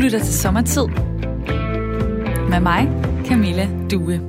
lytter til Sommertid med mig, Camilla Due.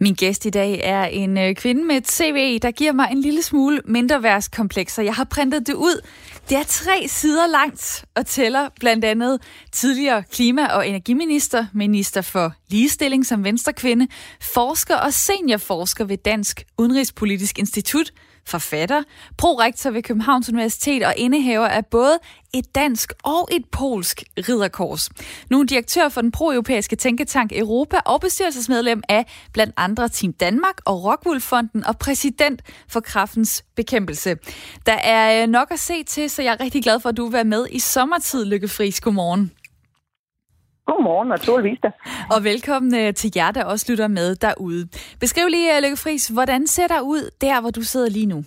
Min gæst i dag er en øh, kvinde med et CV, der giver mig en lille smule mindre værtskomplekser. Jeg har printet det ud. Det er tre sider langt og tæller blandt andet tidligere klima- og energiminister, minister for ligestilling som venstrekvinde, forsker og seniorforsker ved Dansk Udenrigspolitisk Institut, forfatter, prorektor ved Københavns Universitet og indehaver af både et dansk og et polsk ridderkors. Nu er direktør for den pro-europæiske tænketank Europa og bestyrelsesmedlem af blandt andre Team Danmark og Rockwool-fonden og præsident for kraftens bekæmpelse. Der er øh, nok at se til, så jeg er rigtig glad for, at du vil være med i sommertid, Lykke Friis. Godmorgen. Godmorgen, naturligvis da. Og velkommen øh, til jer, der også lytter med derude. Beskriv lige, øh, Lykke Friis, hvordan ser der ud der, hvor du sidder lige nu?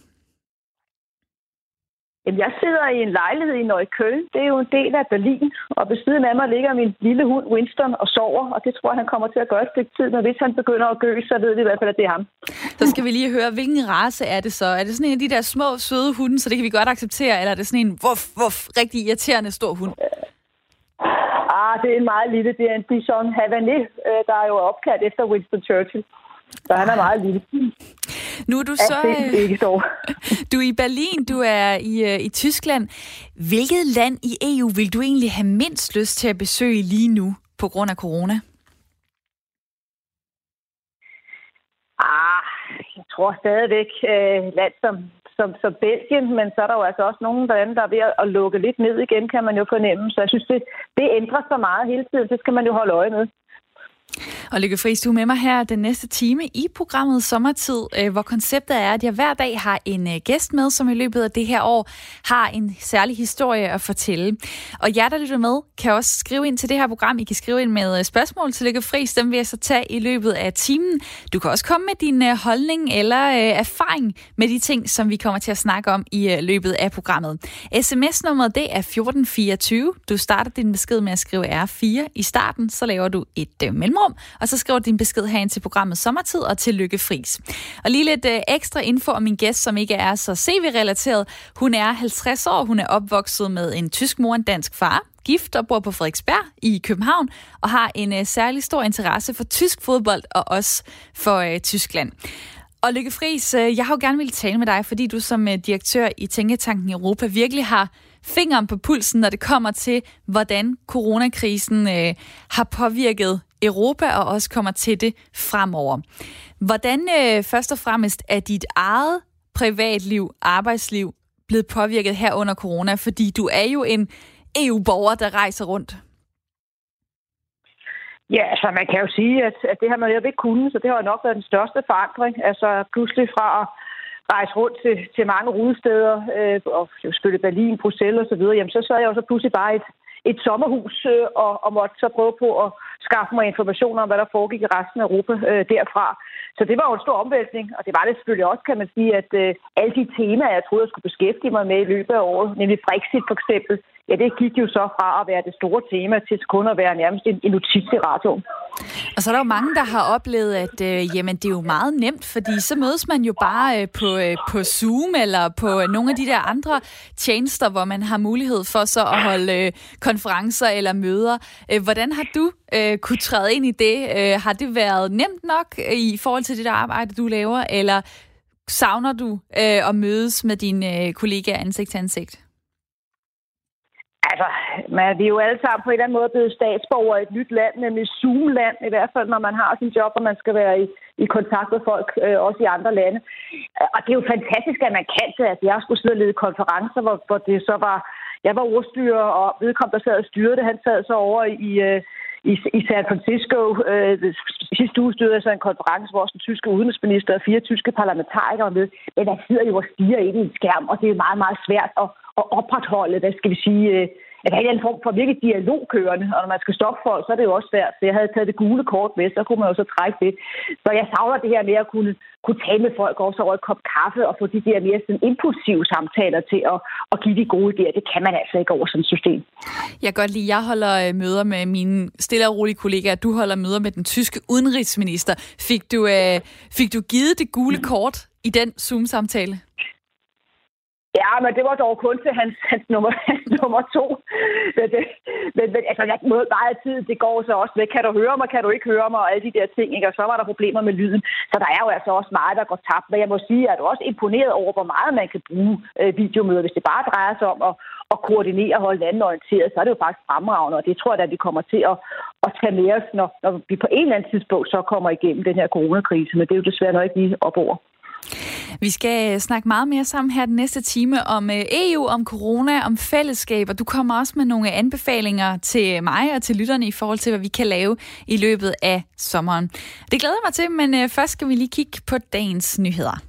Jamen, jeg sidder i en lejlighed i Neukölln. Det er jo en del af Berlin. Og ved siden af mig ligger min lille hund Winston og sover. Og det tror jeg, han kommer til at gøre et stykke tid. Men hvis han begynder at gø, så ved vi i hvert fald, at det er ham. Så skal vi lige høre, hvilken race er det så? Er det sådan en af de der små, søde hunde, så det kan vi godt acceptere? Eller er det sådan en wuff, wuff, rigtig irriterende stor hund? Ah, det er en meget lille. Det er en Bison Havanais, øh, der er jo opkaldt efter Winston Churchill. Så han er meget lille. Nu er du så... det er ikke så. Du er i Berlin, du er i, øh, i Tyskland. Hvilket land i EU vil du egentlig have mindst lyst til at besøge lige nu på grund af corona? Ah, jeg tror stadigvæk øh, land som, som, som Belgien, men så er der jo altså også nogle lande, der er ved at, at lukke lidt ned igen, kan man jo fornemme. Så jeg synes, det, det ændrer sig meget hele tiden. Det skal man jo holde øje med. Og Lykke Friis, du er med mig her den næste time i programmet Sommertid, øh, hvor konceptet er, at jeg hver dag har en øh, gæst med, som i løbet af det her år har en særlig historie at fortælle. Og jer, der lytter med, kan også skrive ind til det her program. I kan skrive ind med øh, spørgsmål til Lykke Friis. Dem vil jeg så tage i løbet af timen. Du kan også komme med din holdning eller erfaring med de ting, som vi kommer til at snakke om i løbet af programmet. SMS-nummeret det er 1424. Du starter din besked med at skrive R4 i starten, så laver du et mellemrum mellemrum, og så skriver din besked herind til programmet Sommertid og til Lykke Fris. Og lige lidt øh, ekstra info om min gæst, som ikke er så CV-relateret. Hun er 50 år, hun er opvokset med en tysk mor og en dansk far gift og bor på Frederiksberg i København, og har en uh, særlig stor interesse for tysk fodbold og også for uh, Tyskland. Og Lykke Friis, uh, jeg har jo gerne ville tale med dig, fordi du som uh, direktør i Tænketanken Europa virkelig har fingeren på pulsen, når det kommer til, hvordan coronakrisen uh, har påvirket Europa og også kommer til det fremover. Hvordan øh, først og fremmest er dit eget privatliv, arbejdsliv blevet påvirket her under corona? Fordi du er jo en EU-borger, der rejser rundt. Ja, altså man kan jo sige, at, at det har man jo ikke kunnet, så det har jo nok været den største forandring. Altså pludselig fra at rejse rundt til, til mange rudesteder, øh, og jo selvfølgelig Berlin, Bruxelles og så videre, jamen så sad jeg jo så pludselig bare et, et sommerhus øh, og, og måtte så prøve på at skaffe mig information om, hvad der foregik i resten af Europa øh, derfra. Så det var jo en stor omvæltning, og det var det selvfølgelig også, kan man sige, at øh, alle de temaer, jeg troede, jeg skulle beskæftige mig med i løbet af året, nemlig Brexit for eksempel, ja, det gik jo så fra at være det store tema til kun at være nærmest en, en notits i radioen. Og så er der jo mange, der har oplevet, at øh, jamen, det er jo meget nemt, fordi så mødes man jo bare øh, på, øh, på Zoom eller på nogle af de der andre tjenester, hvor man har mulighed for så at holde øh, konferencer eller møder. Øh, hvordan har du øh, Øh, kunne træde ind i det? Øh, har det været nemt nok i forhold til det der arbejde, du laver, eller savner du øh, at mødes med dine øh, kollegaer ansigt til ansigt? Altså, man, vi er jo alle sammen på en eller anden måde blevet statsborger i et nyt land, nemlig Zoom-land, i hvert fald når man har sin job, og man skal være i, i kontakt med folk, øh, også i andre lande. Og det er jo fantastisk, at man kan det. Altså, jeg skulle sidde og lede konferencer, hvor, hvor det så var... Jeg var ordstyrer, og vedkommende, der sad og styrede det, han sad så over i... Øh, i, i San Francisco. Øh, sidste uge stod så en konference, hvor den tyske udenrigsminister og fire tyske parlamentarikere med. Men der sidder jo og stiger ind i en skærm, og det er meget, meget svært at, at opretholde, hvad skal vi sige, øh, at have en form for virkelig dialog kørende, og når man skal stoppe folk, så er det jo også svært. Så jeg havde taget det gule kort med, så kunne man jo så trække det. Så jeg savner det her med at kunne, kunne tale med folk også over et kop kaffe og få de der mere sådan impulsive samtaler til at, at give de gode idéer. Det kan man altså ikke over sådan et system. Jeg kan godt lide, jeg holder øh, møder med mine stille og rolige kollegaer. Du holder møder med den tyske udenrigsminister. Fik du, øh, fik du givet det gule kort i den Zoom-samtale? Ja, men det var dog kun til hans, hans, nummer, hans nummer to. Men, det, men, men altså, jeg måde meget tid, det går så også med, kan du høre mig, kan du ikke høre mig, og alle de der ting, ikke? og så var der problemer med lyden. Så der er jo altså også meget, der går tabt. Men jeg må sige, at du også imponeret over, hvor meget man kan bruge øh, videomøder. Hvis det bare drejer sig om at, at koordinere og holde landet orienteret, så er det jo faktisk fremragende, og det tror jeg, at vi kommer til at, at tage med os, når, når vi på en eller anden tidspunkt så kommer igennem den her coronakrise. Men det er jo desværre nok ikke lige op over. Vi skal snakke meget mere sammen her den næste time om øh, EU, om corona, om fællesskab, og du kommer også med nogle anbefalinger til mig og til lytterne i forhold til, hvad vi kan lave i løbet af sommeren. Det glæder jeg mig til, men øh, først skal vi lige kigge på dagens nyheder.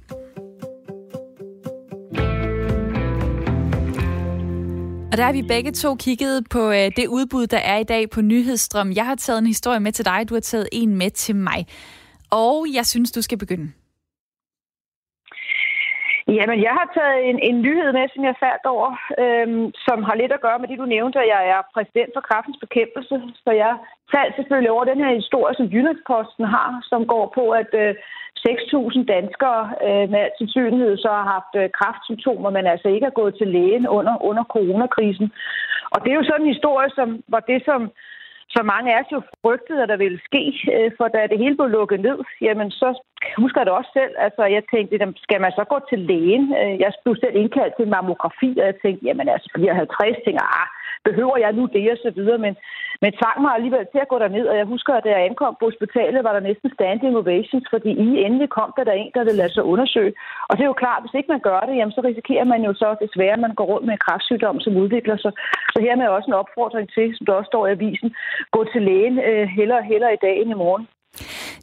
Og der har vi begge to kigget på øh, det udbud, der er i dag på Nyhedsstrøm. Jeg har taget en historie med til dig, du har taget en med til mig. Og jeg synes, du skal begynde. Jamen, jeg har taget en, en nyhed med, som jeg faldt over, øhm, som har lidt at gøre med det, du nævnte, at jeg er præsident for kraftens bekæmpelse. Så jeg faldt selvfølgelig over den her historie, som Jyllandsposten har, som går på, at øh, 6.000 danskere øh, med sandsynlighed så har haft øh, kraftsymptomer, men altså ikke har gået til lægen under, under coronakrisen. Og det er jo sådan en historie, som var det, som så mange af os jo frygtede, at der ville ske, øh, for da det hele blev lukket ned, jamen så husker jeg det også selv. Altså, jeg tænkte, jamen, skal man så gå til lægen? Øh, jeg blev selv indkaldt til mammografi, og jeg tænkte, jamen altså, bliver 50, tænker ah, behøver jeg nu det, og så videre. Men, men tvang mig alligevel til at gå derned, og jeg husker, at da jeg ankom på hospitalet, var der næsten standing ovations, fordi i endelig kom der, der en, der ville lade sig undersøge. Og det er jo klart, hvis ikke man gør det, jamen, så risikerer man jo så desværre, at man går rundt med en kræftsygdom, som udvikler sig. Så her med også en opfordring til, som der også står i avisen, gå til lægen øh, heller, heller i dag end i morgen.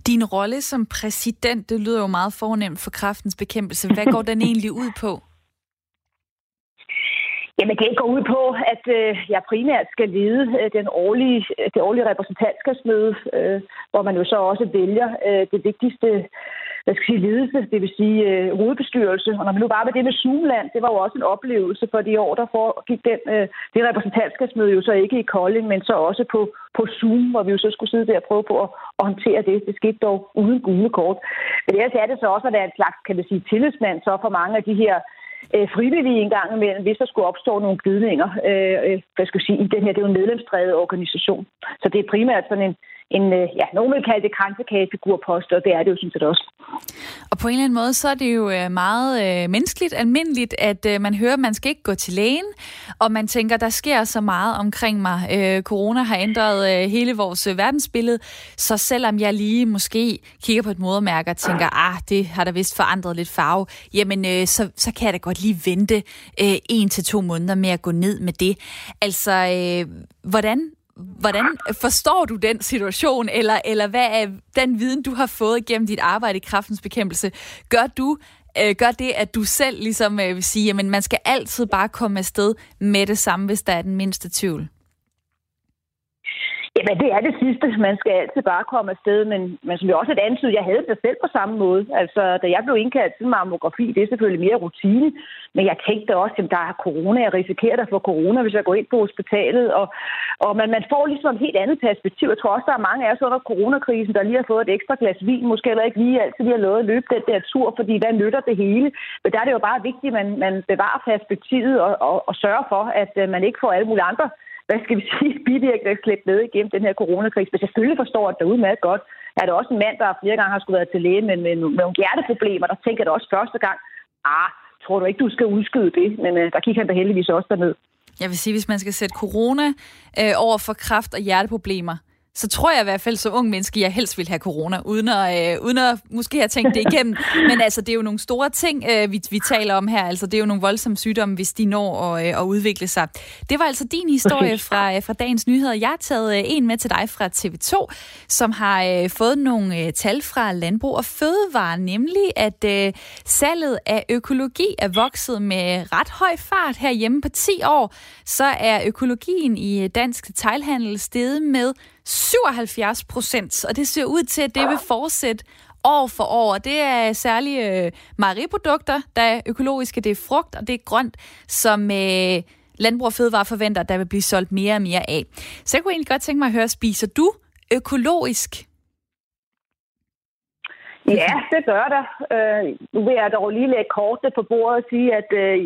Din rolle som præsident, det lyder jo meget fornemt for kraftens bekæmpelse. Hvad går den egentlig ud på? Jamen, det går ud på, at øh, jeg primært skal lede øh, den årlige, øh, det årlige repræsentantskabsmøde, øh, hvor man jo så også vælger øh, det vigtigste hvad skal jeg sige, ledelse, det vil sige øh, hovedbestyrelse. Og når man nu bare med det med Zoomland, det var jo også en oplevelse for de år, der foregik den, øh, det repræsentantskabsmøde jo så ikke i Kolding, men så også på, på Zoom, hvor vi jo så skulle sidde der og prøve på at, at håndtere det. Det skete dog uden gule kort. Men ellers er det så også at være en slags, kan man sige, tillidsmand så for mange af de her øh, frivillige en gang imellem, hvis der skulle opstå nogle glidninger øh, øh, hvad skal jeg sige, i den her, det er jo en medlemsdrevet organisation. Så det er primært sådan en, en øh, ja, nogen vil kalde det kransekagefigur og det er det jo synes jeg også. Og på en eller anden måde, så er det jo øh, meget øh, menneskeligt, almindeligt, at øh, man hører, at man skal ikke gå til lægen, og man tænker, der sker så meget omkring mig. Øh, corona har ændret øh, hele vores øh, verdensbillede, så selvom jeg lige måske kigger på et modermærke og tænker, ah, det har da vist forandret lidt farve, jamen øh, så, så kan jeg da godt lige vente øh, en til to måneder med at gå ned med det. Altså, øh, hvordan Hvordan øh, forstår du den situation, eller, eller hvad er den viden, du har fået gennem dit arbejde i kraftens bekæmpelse? Gør du øh, gør det, at du selv ligesom øh, vil sige, at man skal altid bare komme afsted med det samme, hvis der er den mindste tvivl? Jamen, det er det sidste. Man skal altid bare komme afsted, men, men som jeg også et andet jeg havde det selv på samme måde. Altså, da jeg blev indkaldt til mammografi, det er selvfølgelig mere rutine, men jeg tænkte også, at der er corona, jeg risikerer at få corona, hvis jeg går ind på hospitalet, og, og man, man får ligesom et helt andet perspektiv. Jeg tror også, der er mange af os under coronakrisen, der lige har fået et ekstra glas vin, måske heller ikke lige altid lige har lovet at løbe den der tur, fordi hvad nytter det hele? Men der er det jo bare vigtigt, at man, man bevarer perspektivet og, og, og sørger for, at øh, man ikke får alle mulige andre hvad skal vi sige, bivirkninger slæbt med igennem den her coronakrise. Men selvfølgelig forstår at derude med godt. Er det også en mand, der flere gange har skulle være til læge med, med, med nogle hjerteproblemer, der tænker det også første gang, ah, tror du ikke, du skal udskyde det? Men øh, der kigger han da heldigvis også derned. Jeg vil sige, hvis man skal sætte corona øh, over for kraft og hjerteproblemer, så tror jeg i hvert fald som ung menneske, jeg helst vil have corona, uden at, øh, uden at måske have tænkt det igennem. Men altså, det er jo nogle store ting, øh, vi, vi taler om her. Altså, det er jo nogle voldsomme sygdomme, hvis de når at, øh, at udvikle sig. Det var altså din historie fra, øh, fra dagens nyheder. Jeg har taget øh, en med til dig fra TV2, som har øh, fået nogle øh, tal fra Landbrug og Fødevare, nemlig at øh, salget af økologi er vokset med ret høj fart herhjemme på 10 år. Så er økologien i dansk detailhandel steget med 77 procent, og det ser ud til, at det vil fortsætte år for år. Det er særlige øh, mejeriprodukter, der er økologiske. Det er frugt, og det er grønt, som øh, Landbrug og Fødevare forventer, der vil blive solgt mere og mere af. Så jeg kunne egentlig godt tænke mig at høre, spiser du økologisk? Ja, det gør der. Øh, nu vil jeg dog lige lægge kortet på bordet og sige, at øh,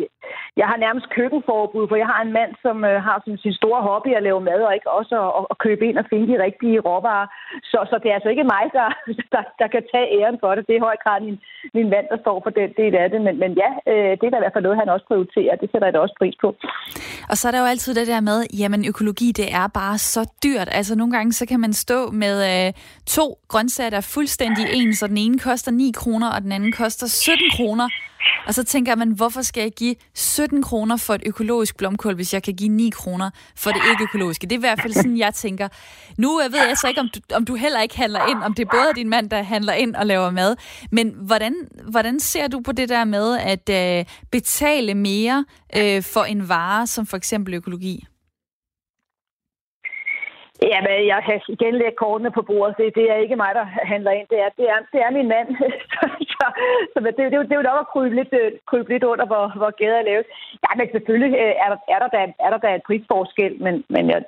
jeg har nærmest køkkenforbud, for jeg har en mand, som øh, har som sin store hobby at lave mad, og ikke også at, at købe ind og finde de rigtige råvarer. Så, så det er altså ikke mig, der, der, der kan tage æren for det. Det er i høj grad min, min mand, der står for den del af det. Men, men ja, øh, det er da i hvert fald noget, han også prioriterer. Det sætter jeg da også pris på. Og så er der jo altid det der med, jamen økologi, det er bare så dyrt. Altså nogle gange, så kan man stå med øh, to grøntsager, der er fuldstændig ens, og den ene koster 9 kroner, og den anden koster 17 kroner. Og så tænker man, hvorfor skal jeg give 17 kroner for et økologisk blomkål, hvis jeg kan give 9 kroner for det ikke økologiske? Det er i hvert fald sådan, jeg tænker. Nu ved jeg så ikke, om du, om du heller ikke handler ind, om det er både din mand, der handler ind og laver mad. Men hvordan, hvordan ser du på det der med at øh, betale mere øh, for en vare, som for eksempel økologi? Ja, men jeg kan igen lægge kortene på bordet. Det, det er ikke mig, der handler ind. Det er, det er, det er min mand. så, så, så det, det, det er jo nok at krybe lidt, øh, krybe lidt under, hvor, hvor gæder er lavet. Ja, men selvfølgelig øh, er der, er der, da, er der da en prisforskel, men, men jeg,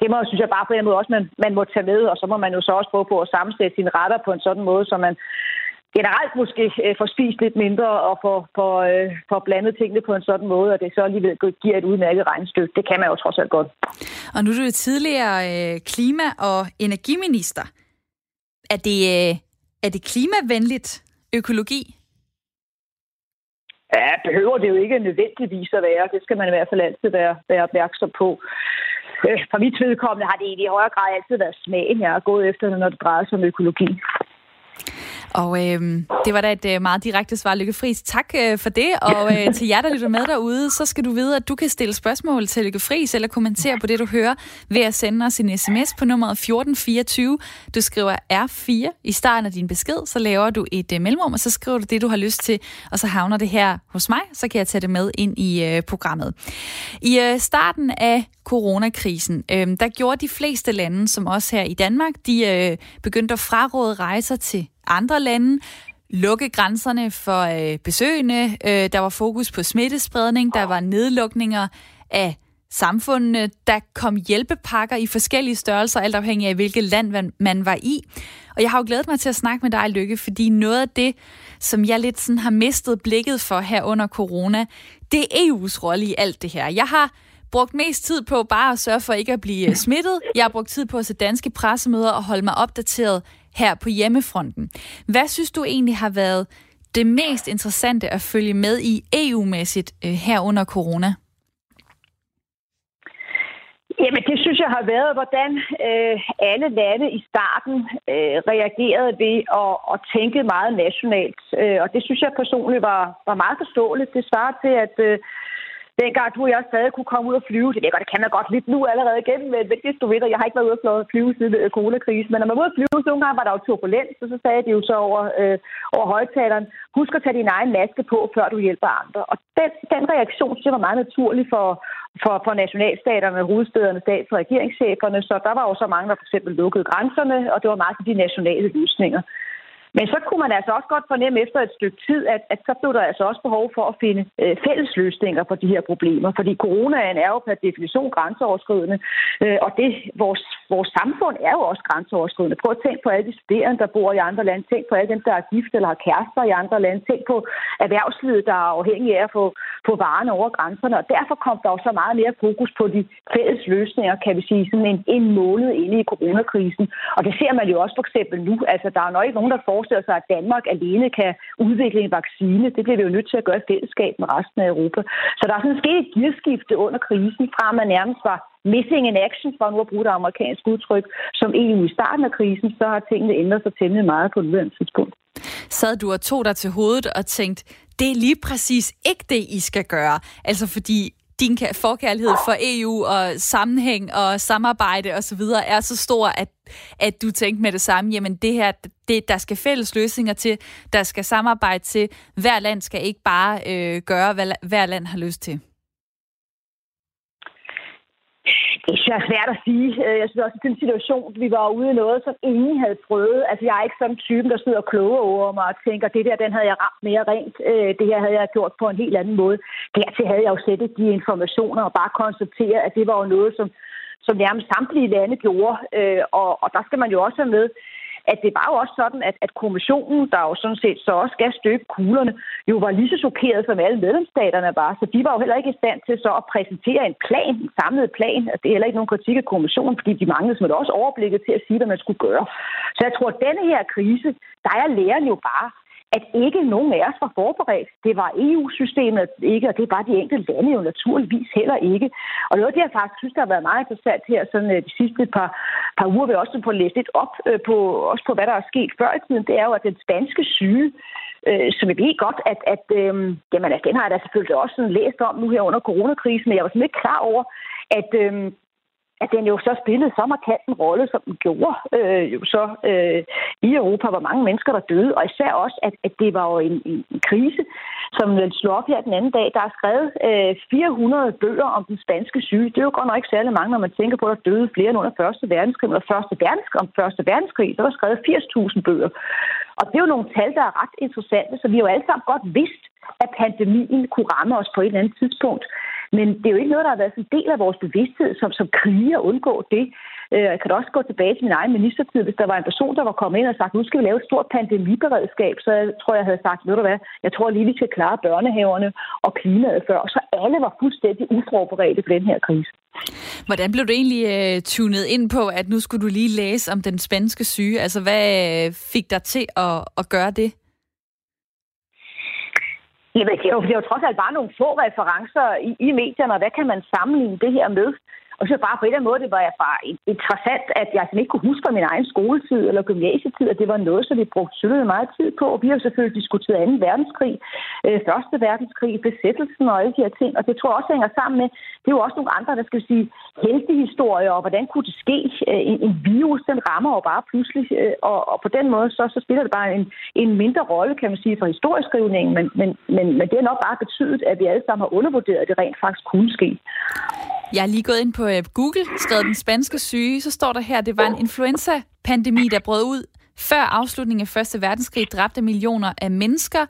det må, synes jeg bare på en måde også, man, man må tage med, og så må man jo så også prøve på at sammensætte sine retter på en sådan måde, så man, generelt måske øh, får spist lidt mindre og får, får, øh, får blandet tingene på en sådan måde, at det så alligevel giver et udmærket regnstykke. Det kan man jo trods alt godt. Og nu er du tidligere øh, klima- og energiminister. Er det, øh, er det klimavenligt økologi? Ja, behøver det jo ikke nødvendigvis at være. Det skal man i hvert fald altid være, være opmærksom på. Øh, for mit vedkommende har det i højere grad altid været smagen, jeg har gået efter, når det drejer sig om økologi. Og øh, det var da et øh, meget direkte svar, Lykke Friis. Tak øh, for det, og øh, til jer, der lytter med derude, så skal du vide, at du kan stille spørgsmål til Lykke Friis, eller kommentere på det, du hører, ved at sende os en sms på nummeret 1424. Du skriver R4 i starten af din besked, så laver du et øh, mellemrum, og så skriver du det, du har lyst til, og så havner det her hos mig, så kan jeg tage det med ind i øh, programmet. I øh, starten af coronakrisen, øh, der gjorde de fleste lande, som også her i Danmark, de øh, begyndte at fraråde rejser til andre lande, lukke grænserne for øh, besøgende. Øh, der var fokus på smittespredning, der var nedlukninger af samfundene, der kom hjælpepakker i forskellige størrelser, alt afhængig af hvilket land man var i. Og jeg har jo glædet mig til at snakke med dig, Lykke, fordi noget af det, som jeg lidt sådan har mistet blikket for her under corona, det er EU's rolle i alt det her. Jeg har brugt mest tid på bare at sørge for ikke at blive øh, smittet. Jeg har brugt tid på at se danske pressemøder og holde mig opdateret her på hjemmefronten. Hvad synes du egentlig har været det mest interessante at følge med i EU-mæssigt øh, her under corona? Jamen, det synes jeg har været, hvordan øh, alle lande i starten øh, reagerede ved at, at tænke meget nationalt. Øh, og det synes jeg personligt var, var meget forståeligt. Det svarer til, at øh, dengang du og jeg stadig kunne komme ud og flyve. Det, det kan man godt lidt nu allerede igen, men det du ved, jeg har ikke været ude og flyve siden øh, coronakrisen. Men når man var ude at flyve, så nogle gange var der jo turbulens, og så sagde de jo så over, øh, over højtaleren, husk at tage din egen maske på, før du hjælper andre. Og den, den reaktion, synes jeg var meget naturlig for, for, for nationalstaterne, hovedstederne, stats- og regeringscheferne. Så der var jo så mange, der for eksempel lukkede grænserne, og det var meget de nationale løsninger. Men så kunne man altså også godt fornemme efter et stykke tid, at, at så blev der altså også behov for at finde øh, fælles løsninger på de her problemer. Fordi coronaen er jo per definition grænseoverskridende, øh, og det, vores, vores samfund er jo også grænseoverskridende. Prøv at tænke på alle de studerende, der bor i andre lande. Tænk på alle dem, der er gift eller har kærester i andre lande. Tænk på erhvervslivet, der er afhængig af at få, få varerne over grænserne. Og derfor kom der jo så meget mere fokus på de fælles løsninger, kan vi sige, sådan en, en måned inde i coronakrisen. Og det ser man jo også for eksempel nu. Altså, der er nok ikke nogen, der får forestiller sig, at Danmark alene kan udvikle en vaccine. Det bliver vi jo nødt til at gøre i fællesskab med resten af Europa. Så der er sådan sket et gearskifte under krisen, fra man nærmest var missing in action, for nu at bruge det amerikanske udtryk, som EU i starten af krisen, så har tingene ændret sig temmelig meget på et tidspunkt. Sad du og tog dig til hovedet og tænkte, det er lige præcis ikke det, I skal gøre. Altså fordi din forkærlighed for EU og sammenhæng og samarbejde osv. er så stor, at, at du tænkte med det samme, jamen det her, det, der skal fælles løsninger til, der skal samarbejde til. Hver land skal ikke bare øh, gøre, hvad hver land har lyst til. Det er svært at sige. Øh, jeg synes også, at den situation, vi var ude i noget, som ingen havde prøvet. Altså, jeg er ikke sådan en type, der sidder og kloger over mig og tænker, det der, den havde jeg ramt mere rent. Øh, det her havde jeg gjort på en helt anden måde. Dertil havde jeg jo sættet de informationer og bare konstateret, at det var jo noget, som, som nærmest samtlige lande gjorde. Øh, og, og der skal man jo også have med, at det var jo også sådan, at, at kommissionen, der jo sådan set så også skal støbe kuglerne, jo var lige så chokeret som alle medlemsstaterne var. Så de var jo heller ikke i stand til så at præsentere en plan, en samlet plan. Altså, det er heller ikke nogen kritik af kommissionen, fordi de manglede som også overblikket til at sige, hvad man skulle gøre. Så jeg tror, at denne her krise, der er læren jo bare, at ikke nogen af os var forberedt. Det var EU-systemet ikke, og det var de enkelte lande jo naturligvis heller ikke. Og noget af det, jeg faktisk synes, der har været meget interessant her sådan, øh, de sidste par, par uger, vil jeg også få læst lidt op øh, på, også på, hvad der er sket før i tiden, det er jo, at den spanske syge, øh, som jeg ved godt, at, at øh, jamen, altså, den har jeg da selvfølgelig også sådan læst om nu her under coronakrisen, men jeg var sådan lidt klar over, at, øh, at den jo så spillede så markant en rolle, som den gjorde øh, jo så øh, i Europa, hvor mange mennesker der døde, og især også, at, at det var jo en, en, en krise, som den slog op her den anden dag. Der er skrevet øh, 400 bøger om den spanske syge. Det er jo godt nok ikke særlig mange, når man tænker på, at der døde flere end under Første verdenskrig, eller Første verdenskrig, om Første verdenskrig, der var skrevet 80.000 bøger. Og det er jo nogle tal, der er ret interessante, så vi har jo alle sammen godt vidst, at pandemien kunne ramme os på et eller andet tidspunkt. Men det er jo ikke noget, der har været en del af vores bevidsthed som, som krige at undgå det. Øh, jeg kan da også gå tilbage til min egen ministertid, hvis der var en person, der var kommet ind og sagt, nu skal vi lave et stort pandemiberedskab, så jeg tror, jeg havde sagt, ved du hvad, jeg tror lige, vi skal klare børnehaverne og klimaet før. Så alle var fuldstændig uforberedte på den her krise. Hvordan blev du egentlig uh, tunet ind på, at nu skulle du lige læse om den spanske syge? Altså, hvad øh, fik dig til at, at gøre det? Jamen, det er, jo, det er jo trods alt bare nogle få referencer i, i medierne, og hvad kan man sammenligne det her med? Og så bare på en eller anden måde, det var jeg bare interessant, at jeg ikke kunne huske fra min egen skoletid eller gymnasietid, at det var noget, som vi brugte synligt meget tid på. Og vi har selvfølgelig diskuteret 2. verdenskrig, øh, Første verdenskrig, besættelsen og alle de her ting. Og det tror jeg også hænger sammen med, det er jo også nogle andre, der skal sige, heltehistorier, og hvordan kunne det ske? Øh, en, en virus, den rammer jo bare pludselig, øh, og, og på den måde, så, så spiller det bare en, en mindre rolle, kan man sige, for historieskrivningen, men, men, men, men det har nok bare betydet, at vi alle sammen har undervurderet, at det rent faktisk kunne ske. Jeg er lige gået ind på øh, Google, skrevet den spanske syge, så står der her, at det var en influenza-pandemi, der brød ud før afslutningen af Første Verdenskrig dræbte millioner af mennesker.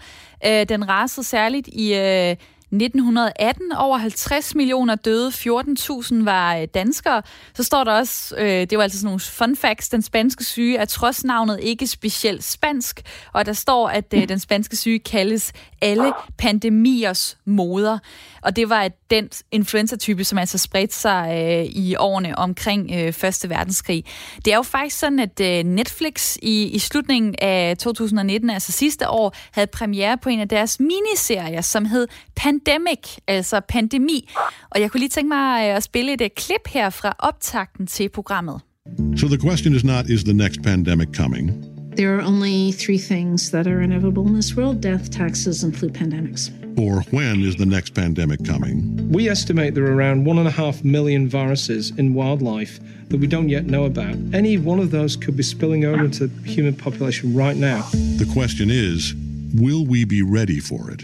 Øh, den rasede særligt i øh, 1918 over 50 millioner døde, 14.000 var øh, danskere. Så står der også, øh, det var altså sådan nogle fun facts, den spanske syge er trods navnet ikke specielt spansk, og der står, at øh, den spanske syge kaldes alle pandemiers moder. Og det var den influenza-type, som altså spredte sig øh, i årene omkring øh, Første Verdenskrig. Det er jo faktisk sådan, at øh, Netflix i, i slutningen af 2019, altså sidste år, havde premiere på en af deres miniserier, som hed Pandemic, altså pandemi. Og jeg kunne lige tænke mig øh, at spille et øh, klip her fra optakten til programmet. So the question is not, is the next pandemic coming? There are only three things that are inevitable in this world death, taxes, and flu pandemics. Or when is the next pandemic coming? We estimate there are around one and a half million viruses in wildlife that we don't yet know about. Any one of those could be spilling over into the human population right now. The question is will we be ready for it?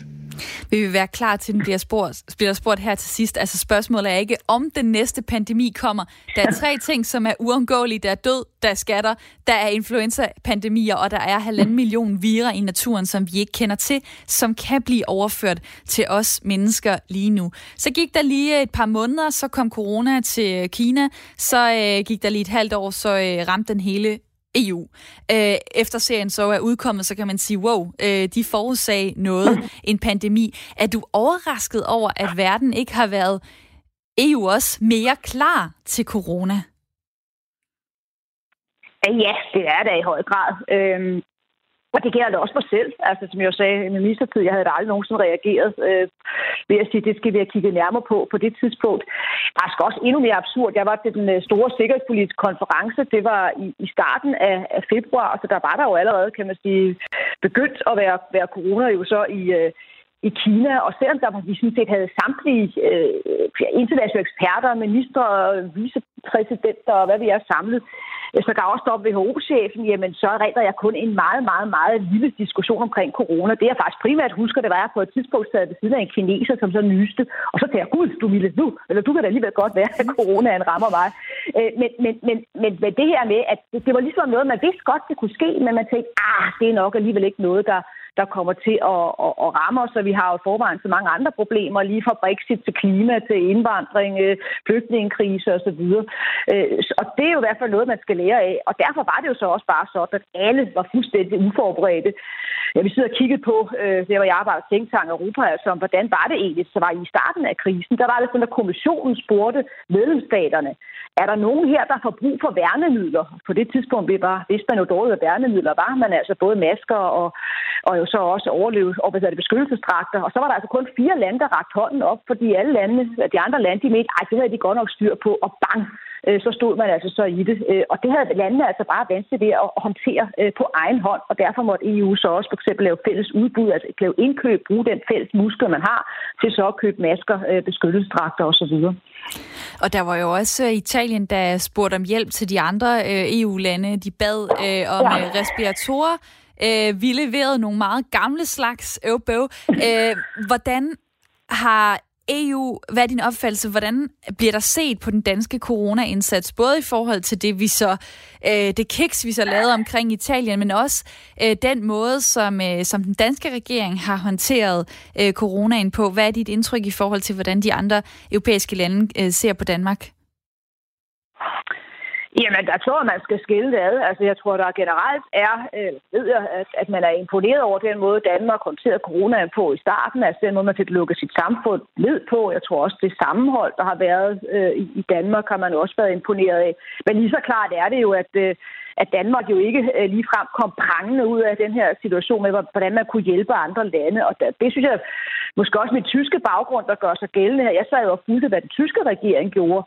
Vil vi være klar til, at den bliver spurgt, bliver spurgt her til sidst? Altså spørgsmålet er ikke, om den næste pandemi kommer. Der er tre ting, som er uundgåelige. Der er død, der er skatter, der er influenza-pandemier, og der er halvanden million virer i naturen, som vi ikke kender til, som kan blive overført til os mennesker lige nu. Så gik der lige et par måneder, så kom corona til Kina, så øh, gik der lige et halvt år, så øh, ramte den hele EU. Øh, efter serien så er udkommet, så kan man sige, wow, øh, de forudsag noget, en pandemi. Er du overrasket over, at verden ikke har været EU også mere klar til corona? Ja, det er det i høj grad. Øhm, og det gælder også mig selv. Altså, som jeg sagde i ministertid, jeg havde aldrig nogensinde reageret øh, ved at sige, at det skal vi have kigget nærmere på på det tidspunkt. Faktisk også endnu mere absurd. Jeg var til den øh, store sikkerhedspolitiske konference. Det var i, i starten af, af februar, så der var der jo allerede, kan man sige, begyndt at være, være corona jo så i, øh, i Kina, og selvom der vi sådan set havde samtlige øh, internationale eksperter, ministre, vicepræsidenter og hvad vi er samlet, så gav også WHO-chefen, jamen så redder jeg kun en meget, meget, meget lille diskussion omkring corona. Det jeg faktisk primært husker, det var, at jeg på et tidspunkt sad ved siden af en kineser, som så nyste, og så tænkte jeg, gud, du ville nu, eller du kan da alligevel godt være, at coronaen rammer mig. Men, men, men, men, men det her med, at det, det var ligesom noget, man vidste godt, det kunne ske, men man tænkte, ah, det er nok alligevel ikke noget, der, der kommer til at, at, at ramme os, og vi har jo forvejen så mange andre problemer, lige fra Brexit til klima, til indvandring, øh, flygtningekrise osv. Øh, og det er jo i hvert fald noget, man skal lære af, og derfor var det jo så også bare sådan, at alle var fuldstændig uforberedte. Ja, vi sidder og kiggede på, øh, det var jeg arbejder i Tænktang Europa, altså om hvordan var det egentlig, så var i starten af krisen, der var det sådan, at kommissionen spurgte medlemsstaterne, er der nogen her, der får brug for værnemidler? På det tidspunkt vi var, vidste man jo dårligt, hvad værnemidler var, men altså både masker og, og jo så også overleve, og hvad det, beskyttelsestrakter. Og så var der altså kun fire lande, der rakte hånden op, fordi alle lande, de andre lande, de mente, at det havde de godt nok styr på, og bang, øh, så stod man altså så i det. Øh, og det havde landene altså bare vanskeligt ved at håndtere øh, på egen hånd, og derfor måtte EU så også for eksempel lave fælles udbud, altså lave indkøb, bruge den fælles muskel, man har, til så at købe masker, beskyttelsestrakter osv. Og der var jo også Italien, der spurgte om hjælp til de andre EU-lande. De bad øh, om ja. respiratorer. Øh, vi leverede nogle meget gamle slags øvbøv. Øh, hvordan har EU, hvad er din opfattelse? Hvordan bliver der set på den danske corona-indsats? Både i forhold til det, vi så, øh, det kiks, vi så lavede omkring Italien, men også øh, den måde, som, øh, som den danske regering har håndteret øh, coronaen på. Hvad er dit indtryk i forhold til, hvordan de andre europæiske lande øh, ser på Danmark? Jamen, der tror jeg, man skal skille det ad. Altså, jeg tror, der generelt er, øh, ved jeg, at, at man er imponeret over den måde, Danmark håndterede coronaen på i starten. Altså den måde, man fik lukket sit samfund ned på. Jeg tror også, det sammenhold, der har været øh, i, i Danmark, har man også været imponeret af. Men lige så klart er det jo, at, øh, at Danmark jo ikke øh, ligefrem kom prangende ud af den her situation med, hvordan man kunne hjælpe andre lande. Og det synes jeg måske også med tyske baggrund, der gør sig gældende her. Jeg sad jo og fulgte, hvad den tyske regering gjorde.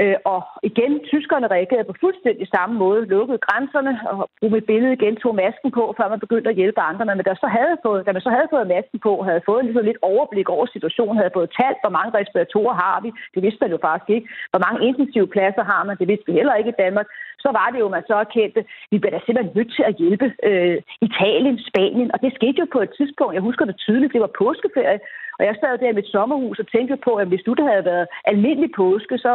Øh, og igen, tyskerne reagerede på fuldstændig samme måde. Lukkede grænserne og brugte mit billede igen, tog masken på, før man begyndte at hjælpe andre. Men der så havde fået, da man så havde fået masken på, havde fået ligesom lidt overblik over situationen, havde fået talt, hvor mange respiratorer har vi. Det vidste man jo faktisk ikke. Hvor mange intensive pladser har man. Det vidste vi heller ikke i Danmark. Så var det jo, man så erkendte, vi bliver da simpelthen nødt til at hjælpe øh, Italien, Spanien. Og det skete jo på et tidspunkt, jeg husker det tydeligt, det var påskeferie, og jeg sad der i mit sommerhus og tænkte på, at hvis du det havde været almindelig påske, så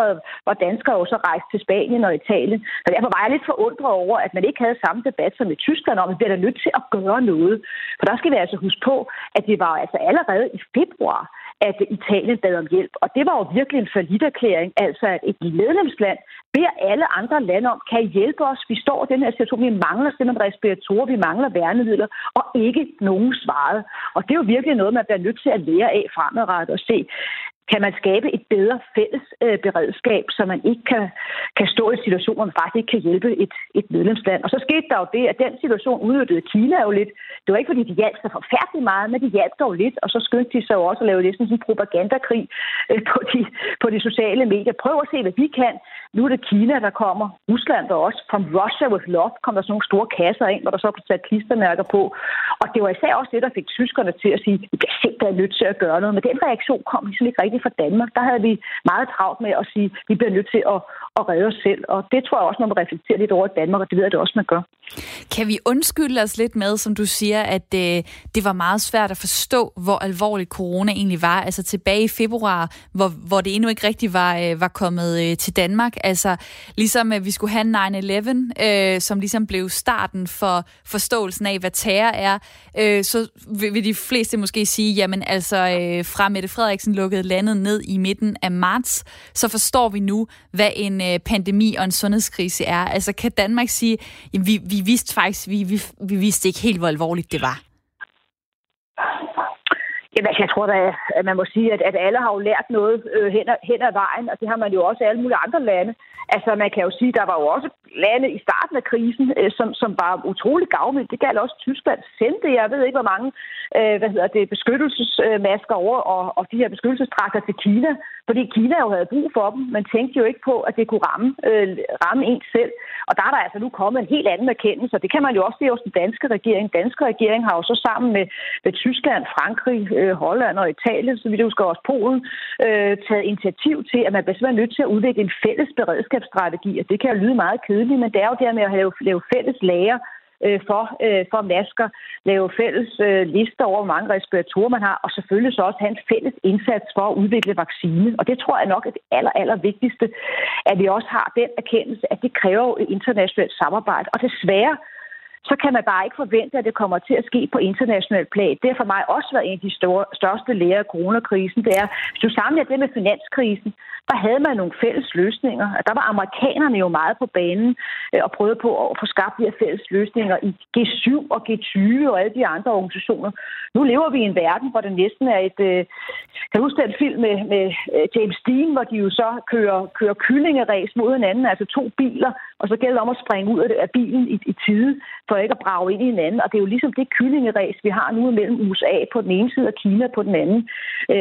var danskere jo så rejst til Spanien og Italien. Og derfor var jeg lidt forundret over, at man ikke havde samme debat som i Tyskland om, at vi bliver nødt til at gøre noget. For der skal vi altså huske på, at det var altså allerede i februar, at Italien bad om hjælp. Og det var jo virkelig en forlitterklæring, altså at et medlemsland beder alle andre lande om, kan I hjælpe os? Vi står i den her situation, vi mangler simpelthen respiratorer, vi mangler værnemidler, og ikke nogen svarede. Og det er jo virkelig noget, man bliver nødt til at lære af fremadrettet og se, kan man skabe et bedre fælles øh, beredskab, så man ikke kan, kan stå i en situation, hvor man faktisk ikke kan hjælpe et, et medlemsland. Og så skete der jo det, at den situation udnyttede Kina jo lidt. Det var ikke, fordi de hjalp så forfærdeligt meget, men de hjalp dog lidt, og så skyndte de sig jo også at lave lidt sådan en propagandakrig øh, på, de, på de sociale medier. Prøv at se, hvad vi kan. Nu er det Kina, der kommer. Rusland der også. From Russia with love kom der sådan nogle store kasser ind, hvor der så blev sat klistermærker på. Og det var især også det, der fik tyskerne til at sige, vi bliver simpelthen nødt til at gøre noget. Men den reaktion kom ligesom ikke rigtig fra Danmark. Der havde vi meget travlt med at sige, vi bliver nødt til at, at redde os selv. Og det tror jeg også, man må reflektere lidt over i Danmark, og det ved jeg det også, man gør. Kan vi undskylde os lidt med, som du siger, at øh, det var meget svært at forstå, hvor alvorligt corona egentlig var? Altså tilbage i februar, hvor, hvor det endnu ikke rigtig var, øh, var kommet øh, til Danmark. Altså ligesom at vi skulle have 9-11, øh, som ligesom blev starten for forståelsen af, hvad terror er, øh, så vil, vil de fleste måske sige, jamen altså øh, fra Mette Frederiksen lukkede landet ned i midten af marts, så forstår vi nu, hvad en øh, pandemi og en sundhedskrise er. Altså kan Danmark sige, at vi, vi vidste faktisk, vi, vi, vi vidste ikke helt, hvor alvorligt det var? Jamen, altså, jeg tror da, at man må sige, at, at alle har jo lært noget øh, hen, ad, hen ad vejen, og det har man jo også i alle mulige andre lande. Altså, man kan jo sige, at der var jo også lande i starten af krisen, øh, som, som var utrolig gavmildt. Det galt også Tyskland sendte, jeg ved ikke, hvor mange øh, hvad hedder det, beskyttelsesmasker over, og, og de her beskyttelsestrakter til Kina, fordi Kina jo havde brug for dem. Man tænkte jo ikke på, at det kunne ramme, øh, ramme en selv. Og der er der altså nu kommet en helt anden erkendelse, og det kan man jo også se hos den danske regering. Den danske regering har jo så sammen med, med Tyskland, Frankrig, øh, Holland og Italien, så vi det husker også Polen, øh, taget initiativ til, at man bliver simpelthen nødt til at udvikle en fælles beredskabsstrategi. Og det kan jo lyde meget kedeligt, men det er jo det med at lave, lave fælles lager øh, for, øh, for masker, lave fælles øh, lister over, hvor mange respiratorer man har, og selvfølgelig så også have en fælles indsats for at udvikle vaccine. Og det tror jeg nok er det aller, aller vigtigste, at vi også har den erkendelse, at det kræver et internationalt samarbejde. Og desværre, så kan man bare ikke forvente, at det kommer til at ske på international plan. Det har for mig også været en af de store, største lærer af coronakrisen. Det er, hvis du sammenligner det med finanskrisen, der havde man nogle fælles løsninger. Der var amerikanerne jo meget på banen øh, og prøvede på at få skabt de her fælles løsninger i G7 og G20 og alle de andre organisationer. Nu lever vi i en verden, hvor det næsten er et... Øh, kan du huske den film med, med øh, James Dean, hvor de jo så kører, kører kyllingeræs mod hinanden, altså to biler, og så gælder det om at springe ud af bilen i, i tide, for ikke at brage ind i hinanden. Og det er jo ligesom det kyllingeræs, vi har nu mellem USA på den ene side og Kina på den anden.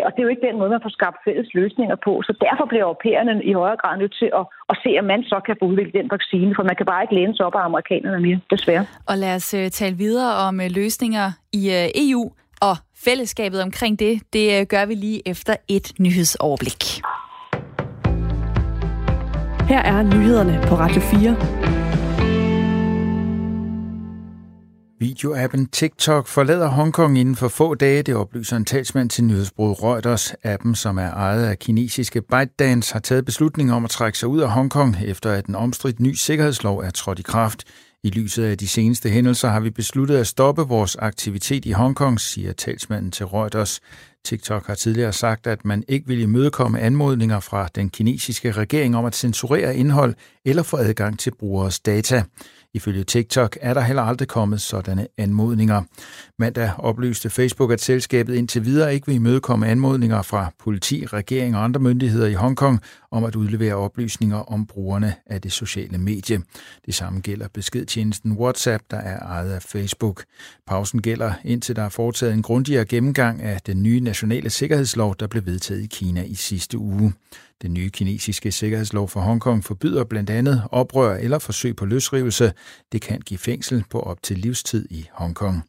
Og det er jo ikke den måde, man får skabt fælles løsninger på. Så derfor bliver europæerne i højere grad nødt til at, at se, om man så kan få udviklet den vaccine, for man kan bare ikke læne sig op af amerikanerne mere, desværre. Og lad os uh, tale videre om uh, løsninger i uh, EU og fællesskabet omkring det. Det gør vi lige efter et nyhedsoverblik. Her er nyhederne på Radio 4. Videoappen TikTok forlader Hongkong inden for få dage, det oplyser en talsmand til nyhedsbruget Reuters. Appen, som er ejet af kinesiske ByteDance, har taget beslutning om at trække sig ud af Hongkong, efter at den omstridt ny sikkerhedslov er trådt i kraft. I lyset af de seneste hændelser har vi besluttet at stoppe vores aktivitet i Hongkong, siger talsmanden til Reuters. TikTok har tidligere sagt, at man ikke vil imødekomme anmodninger fra den kinesiske regering om at censurere indhold eller få adgang til brugeres data. Ifølge TikTok er der heller aldrig kommet sådanne anmodninger. Mandag oplyste Facebook, at selskabet indtil videre ikke vil imødekomme anmodninger fra politi, regering og andre myndigheder i Hongkong om at udlevere oplysninger om brugerne af det sociale medie. Det samme gælder beskedtjenesten WhatsApp, der er ejet af Facebook. Pausen gælder indtil der er foretaget en grundigere gennemgang af den nye nationale sikkerhedslov, der blev vedtaget i Kina i sidste uge. Den nye kinesiske sikkerhedslov for Hongkong forbyder blandt andet oprør eller forsøg på løsrivelse. Det kan give fængsel på op til livstid i Hongkong.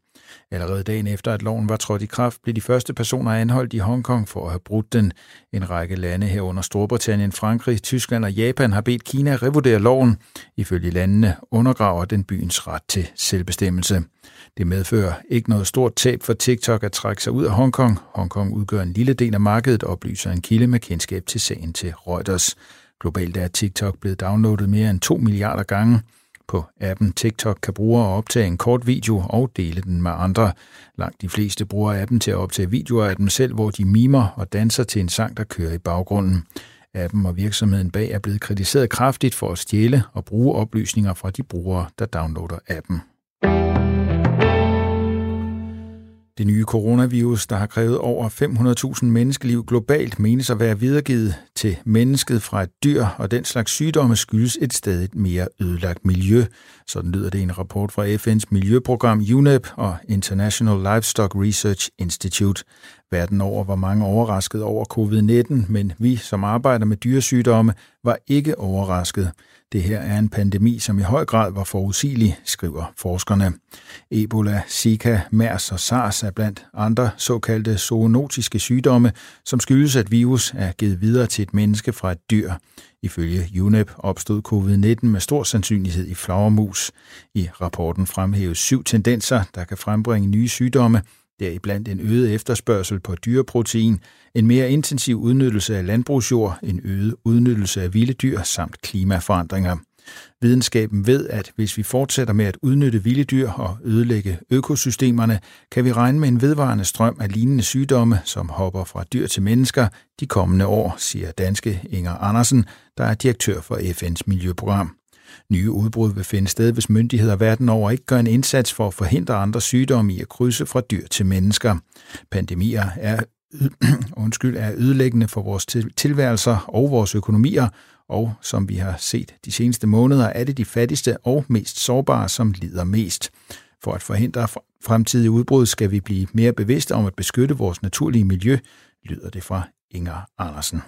Allerede dagen efter, at loven var trådt i kraft, blev de første personer anholdt i Hongkong for at have brudt den. En række lande herunder Storbritannien, Frankrig, Tyskland og Japan har bedt Kina revurdere loven. Ifølge landene undergraver den byens ret til selvbestemmelse. Det medfører ikke noget stort tab for TikTok at trække sig ud af Hongkong. Hongkong udgør en lille del af markedet, oplyser en kilde med kendskab til sagen til Reuters. Globalt er TikTok blevet downloadet mere end 2 milliarder gange. På appen TikTok kan brugere optage en kort video og dele den med andre. Langt de fleste bruger appen til at optage videoer af dem selv, hvor de mimer og danser til en sang, der kører i baggrunden. Appen og virksomheden bag er blevet kritiseret kraftigt for at stjæle og bruge oplysninger fra de brugere, der downloader appen. Det nye coronavirus, der har krævet over 500.000 menneskeliv globalt, menes at være videregivet til mennesket fra et dyr, og den slags sygdomme skyldes et stadig mere ødelagt miljø. Sådan lyder det i en rapport fra FN's miljøprogram UNEP og International Livestock Research Institute. Verden over var mange overrasket over covid-19, men vi, som arbejder med dyresygdomme, var ikke overrasket. Det her er en pandemi, som i høj grad var forudsigelig, skriver forskerne. Ebola, Zika, MERS og SARS er blandt andre såkaldte zoonotiske sygdomme, som skyldes, at virus er givet videre til et menneske fra et dyr. Ifølge UNEP opstod covid-19 med stor sandsynlighed i flagermus. I rapporten fremhæves syv tendenser, der kan frembringe nye sygdomme, deriblandt en øget efterspørgsel på dyreprotein, en mere intensiv udnyttelse af landbrugsjord, en øget udnyttelse af vilde dyr samt klimaforandringer. Videnskaben ved, at hvis vi fortsætter med at udnytte vilde dyr og ødelægge økosystemerne, kan vi regne med en vedvarende strøm af lignende sygdomme, som hopper fra dyr til mennesker de kommende år, siger danske Inger Andersen, der er direktør for FN's miljøprogram. Nye udbrud vil finde sted, hvis myndigheder verden over ikke gør en indsats for at forhindre andre sygdomme i at krydse fra dyr til mennesker. Pandemier er undskyld, er ødelæggende for vores tilværelser og vores økonomier, og som vi har set de seneste måneder, er det de fattigste og mest sårbare, som lider mest. For at forhindre fremtidige udbrud skal vi blive mere bevidste om at beskytte vores naturlige miljø, lyder det fra Inger Andersen.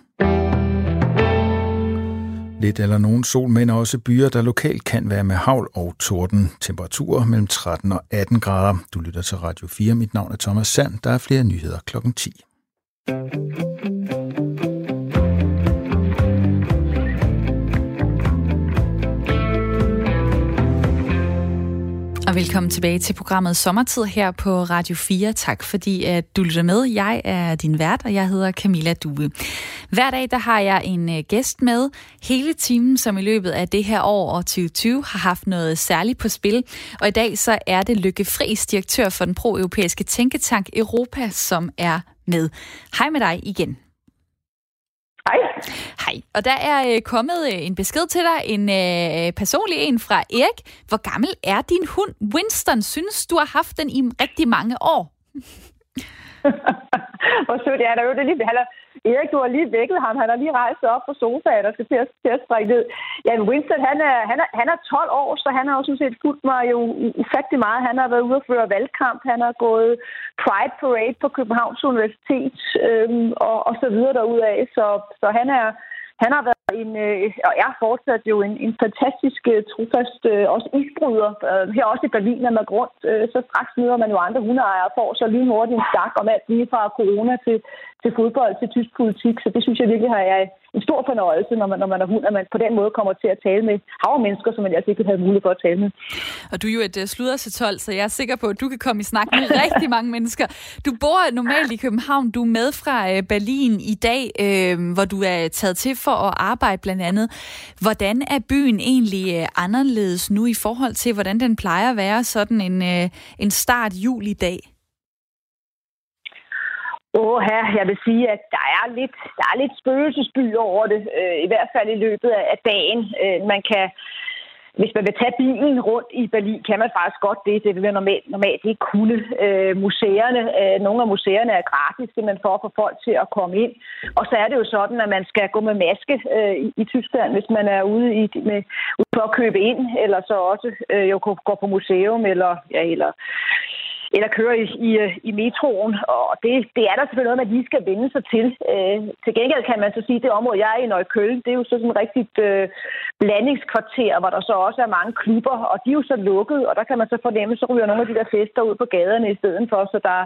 Lidt eller nogen sol, men også byer, der lokalt kan være med havl og torden. Temperaturer mellem 13 og 18 grader. Du lytter til Radio 4. Mit navn er Thomas Sand. Der er flere nyheder klokken 10. velkommen tilbage til programmet Sommertid her på Radio 4. Tak fordi at du lytter med. Jeg er din vært, og jeg hedder Camilla Due. Hver dag der har jeg en øh, gæst med hele timen, som i løbet af det her år og 2020 har haft noget særligt på spil. Og i dag så er det Lykke Friis, direktør for den pro-europæiske tænketank Europa, som er med. Hej med dig igen. Hej. Hej. Og der er øh, kommet øh, en besked til dig, en øh, personlig en fra Erik. Hvor gammel er din hund Winston? Synes du har haft den i rigtig mange år? Hvor sødt, ja, der er jo det lige, han er, Erik, du har lige vækket ham. Han har lige rejst op på sofaen og skal til at, til at springe ned. Ja, Winston, han er, han, er, han er 12 år, så han har jo sådan set fulgt mig jo ufattelig meget. Han har været ude og føre valgkamp. Han har gået Pride Parade på Københavns Universitet øhm, og, og så videre derudaf. Så, så han er, han har været en, øh, og er fortsat jo en, en fantastisk øh, trofast øh, også isbryder. Øh, her også i Berlin, når man går rundt, øh, så straks møder man jo andre hundeejere får så lige hurtigt en stak om alt lige fra corona til, til fodbold, til tysk politik. Så det synes jeg virkelig har jeg en stor fornøjelse, når man, når man er hund, at man på den måde kommer til at tale med havmennesker, som man altså ikke havde mulighed for at tale med. Og du er jo et uh, sludder til 12, så jeg er sikker på, at du kan komme i snak med rigtig mange mennesker. Du bor normalt i København. Du er med fra uh, Berlin i dag, øh, hvor du er taget til for at arbejde blandt andet. Hvordan er byen egentlig uh, anderledes nu i forhold til, hvordan den plejer at være sådan en, uh, en start julidag? Åh, her, jeg vil sige, at der er lidt, der er lidt spøgelsesby over det, øh, i hvert fald i løbet af dagen. Øh, man kan, hvis man vil tage bilen rundt i Berlin, kan man faktisk godt det. Det vil man normalt, normalt ikke kunne. Øh, museerne, øh, nogle af museerne er gratis, det man får for folk til at komme ind. Og så er det jo sådan, at man skal gå med maske øh, i, i Tyskland, hvis man er ude, i, med, ude for at købe ind, eller så også øh, jo gå på museum, eller, ja, eller eller køre i, i, øh, i metroen. Og det, det er der selvfølgelig noget, man lige skal vende sig til. Øh, til gengæld kan man så sige, at det område, jeg er i Nøjkølle, det er jo så sådan et rigtigt øh, blandingskvarter, hvor der så også er mange klubber, og de er jo så lukket, og der kan man så fornemme, så ryger nogle af de der fester ud på gaderne i stedet for, så der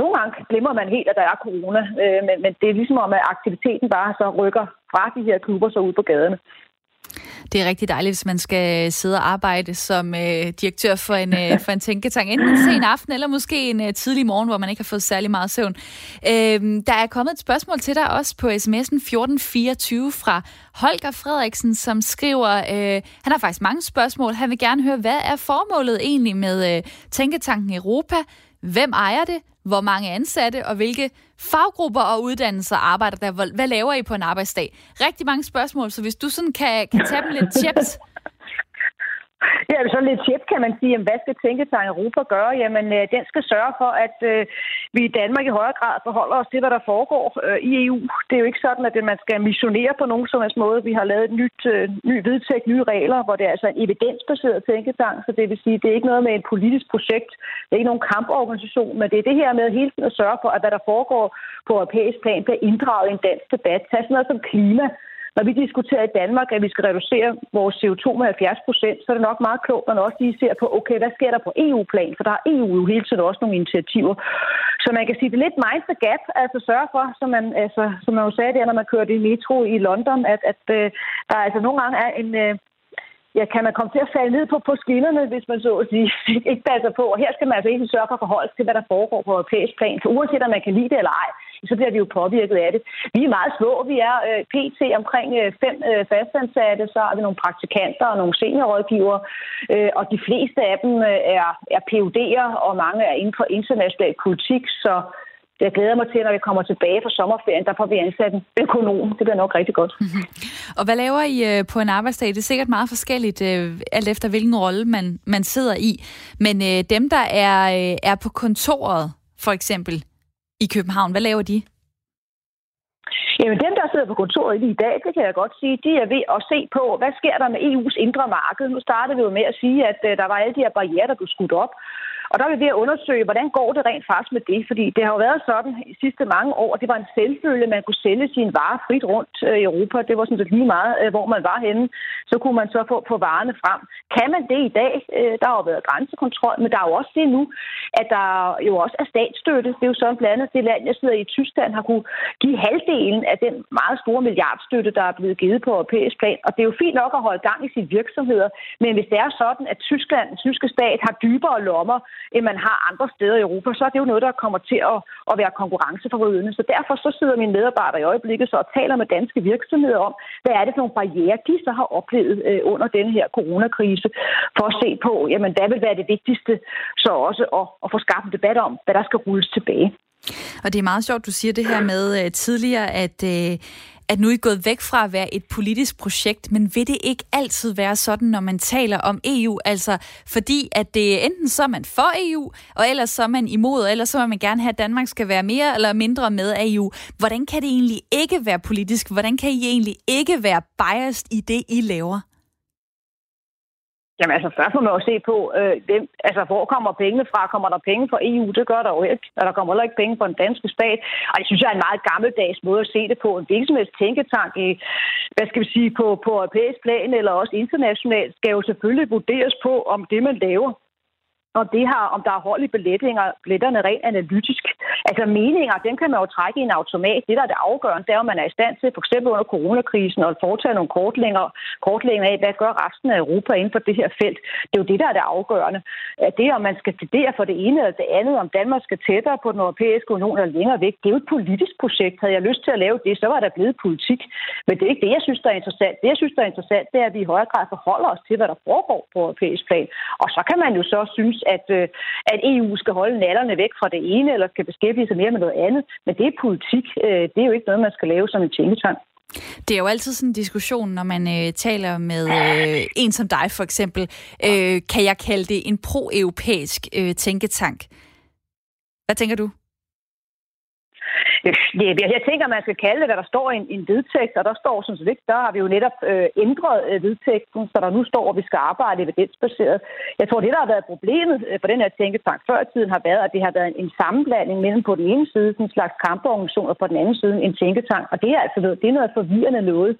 nogle gange glemmer man helt, at der er corona, øh, men, men det er ligesom om, at aktiviteten bare så rykker fra de her klubber så ud på gaderne. Det er rigtig dejligt, hvis man skal sidde og arbejde som øh, direktør for en, øh, for en tænketank. Enten en sen aften, eller måske en øh, tidlig morgen, hvor man ikke har fået særlig meget søvn. Øh, der er kommet et spørgsmål til dig også på sms'en 1424 fra Holger Frederiksen, som skriver, øh, han har faktisk mange spørgsmål. Han vil gerne høre, hvad er formålet egentlig med øh, Tænketanken Europa? Hvem ejer det? Hvor mange ansatte? Og hvilke faggrupper og uddannelser arbejder der? Hvad laver I på en arbejdsdag? Rigtig mange spørgsmål, så hvis du sådan kan, kan tage dem lidt tips. Ja, så lidt tæt kan man sige, hvad skal Tænketank Europa gøre? Jamen, øh, den skal sørge for, at øh, vi i Danmark i højere grad forholder os til, hvad der foregår øh, i EU. Det er jo ikke sådan, at man skal missionere på nogen som helst måde. Vi har lavet et nyt, øh, ny vedtægt, nye regler, hvor det er altså en evidensbaseret tænketank, så det vil sige, det er ikke noget med et politisk projekt, det er ikke nogen kamporganisation, men det er det her med hele tiden at sørge for, at hvad der foregår på europæisk plan bliver inddraget i en dansk debat. Tag sådan noget som klima når vi diskuterer i Danmark, at vi skal reducere vores CO2 med 70 procent, så er det nok meget klogt, når man også lige ser på, okay, hvad sker der på EU-plan? For der har EU jo hele tiden også nogle initiativer. Så man kan sige, det er lidt mind the gap, altså sørge for, som man, altså, som man jo sagde der, når man kørte i metro i London, at, at øh, der altså nogle gange er en, øh, ja, kan man komme til at falde ned på, på skinnerne, hvis man så at sige, ikke passer på. Og her skal man altså ikke sørge for at forholde sig til, hvad der foregår på europæisk plan. For uanset om man kan lide det eller ej, så bliver vi jo påvirket af det. Vi er meget små. Vi er øh, pt. omkring øh, fem øh, fastansatte, så har vi nogle praktikanter og nogle seniorrådgivere, øh, og de fleste af dem øh, er, er PUD'er, og mange er inden for international politik, så jeg glæder mig til, når vi kommer tilbage fra sommerferien, der får vi ansat en økonom. Det bliver nok rigtig godt. Mm-hmm. Og hvad laver I øh, på en arbejdsdag? Det er sikkert meget forskelligt, øh, alt efter hvilken rolle man, man sidder i. Men øh, dem, der er, øh, er på kontoret, for eksempel, i København. Hvad laver de? Jamen dem, der sidder på kontoret lige i dag, det kan jeg godt sige, de er ved at se på, hvad sker der med EU's indre marked. Nu startede vi jo med at sige, at øh, der var alle de her barriere, der blev skudt op. Og der er vi ved at undersøge, hvordan går det rent faktisk med det? Fordi det har jo været sådan i sidste mange år, det var en selvfølge, man kunne sælge sine varer frit rundt øh, i Europa. Det var sådan set lige meget, øh, hvor man var henne. så kunne man så få, få varerne frem. Kan man det i dag? Øh, der har jo været grænsekontrol, men der er jo også det nu, at der jo også er statsstøtte. Det er jo sådan blandt andet det land, jeg sidder i Tyskland, har kunne give halvdelen af den meget store milliardstøtte, der er blevet givet på europæisk plan. Og det er jo fint nok at holde gang i sine virksomheder, men hvis det er sådan, at Tyskland, den tyske stat, har dybere lommer, end man har andre steder i Europa, så er det jo noget, der kommer til at, at være konkurrenceforvridende. Så derfor så sidder mine medarbejdere i øjeblikket så og taler med danske virksomheder om, hvad er det for nogle barriere, de så har oplevet øh, under den her coronakrise, for at se på, jamen, hvad vil være det vigtigste, så også at, at få skabt en debat om, hvad der skal rulles tilbage. Og det er meget sjovt, du siger det her med øh, tidligere, at, øh, at nu er I gået væk fra at være et politisk projekt, men vil det ikke altid være sådan, når man taler om EU? Altså, fordi at det enten så er man for EU, og ellers så er man imod, eller så vil man gerne have, at Danmark skal være mere eller mindre med af EU. Hvordan kan det egentlig ikke være politisk? Hvordan kan I egentlig ikke være biased i det, I laver? Jamen altså, først må man jo se på, øh, hvem, altså, hvor kommer pengene fra? Kommer der penge fra EU? Det gør der jo ikke. Og der kommer heller ikke penge fra den danske stat. Og det synes jeg er en meget gammeldags måde at se det på. En virksomheds tænketank i, hvad skal vi sige, på, på europæisk plan eller også internationalt, skal jo selvfølgelig vurderes på, om det, man laver, om, det har, om der er hold i billetterne rent analytisk. Altså meninger, dem kan man jo trække i en automat. Det, der er det afgørende, det er, om man er i stand til, for eksempel under coronakrisen, at foretage nogle kortlænger, kortlænger af, hvad gør resten af Europa inden for det her felt. Det er jo det, der er det afgørende. Det, om man skal studere for det ene eller det andet, om Danmark skal tættere på den europæiske union eller længere væk, det er jo et politisk projekt. Havde jeg lyst til at lave det, så var der blevet politik. Men det er ikke det, jeg synes, der er interessant. Det, jeg synes, der er interessant, det er, at vi i højere grad forholder os til, hvad der foregår på europæisk plan. Og så kan man jo så synes, at, øh, at EU skal holde nallerne væk fra det ene, eller skal beskæftige sig mere med noget andet. Men det er politik. Øh, det er jo ikke noget, man skal lave som en tænketank. Det er jo altid sådan en diskussion, når man øh, taler med øh, en som dig for eksempel. Øh, kan jeg kalde det en pro-europæisk øh, tænketank? Hvad tænker du? Jeg, jeg tænker, man skal kalde det, hvad der står i en, en vedtægt, og der står sådan set ikke, der har vi jo netop øh, ændret øh, vedtægten, så der nu står, at vi skal arbejde evidensbaseret. Jeg tror, det, der har været problemet øh, for den her tænketank før i tiden, har været, at det har været en, en sammenblanding mellem på den ene side en slags kamporganisation, og på den anden side en tænketank. Og det er altså det er noget forvirrende noget.